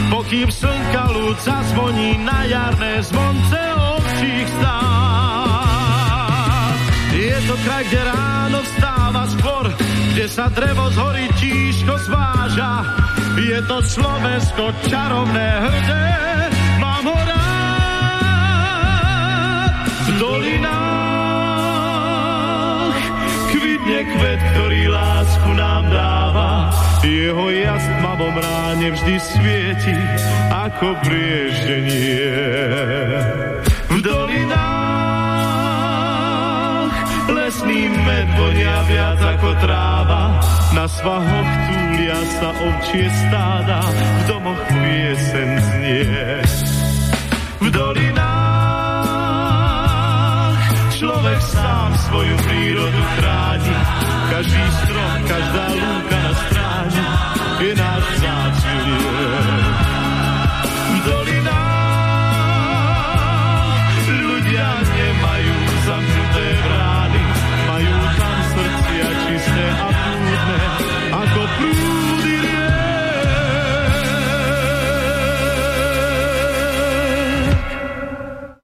pokým slnka ľud zazvoní na jarné zvonce ovčích stát. Je to kraj, kde ráno vstáva skôr, kde sa drevo z hory tížko zváža. Je to Slovensko čarovné hrdé, kvet, ktorý lásku nám dáva. Jeho jas v tmavom ráne vždy svieti ako prieždenie. V dolinách lesný med vonia viac ako tráva. Na svahoch túlia sa ovčie stáda, v domoch piesen znie. V dolinách človek sám svoju prírodu chráni. Každý strom, každá lúka na stráni je náš vzácný.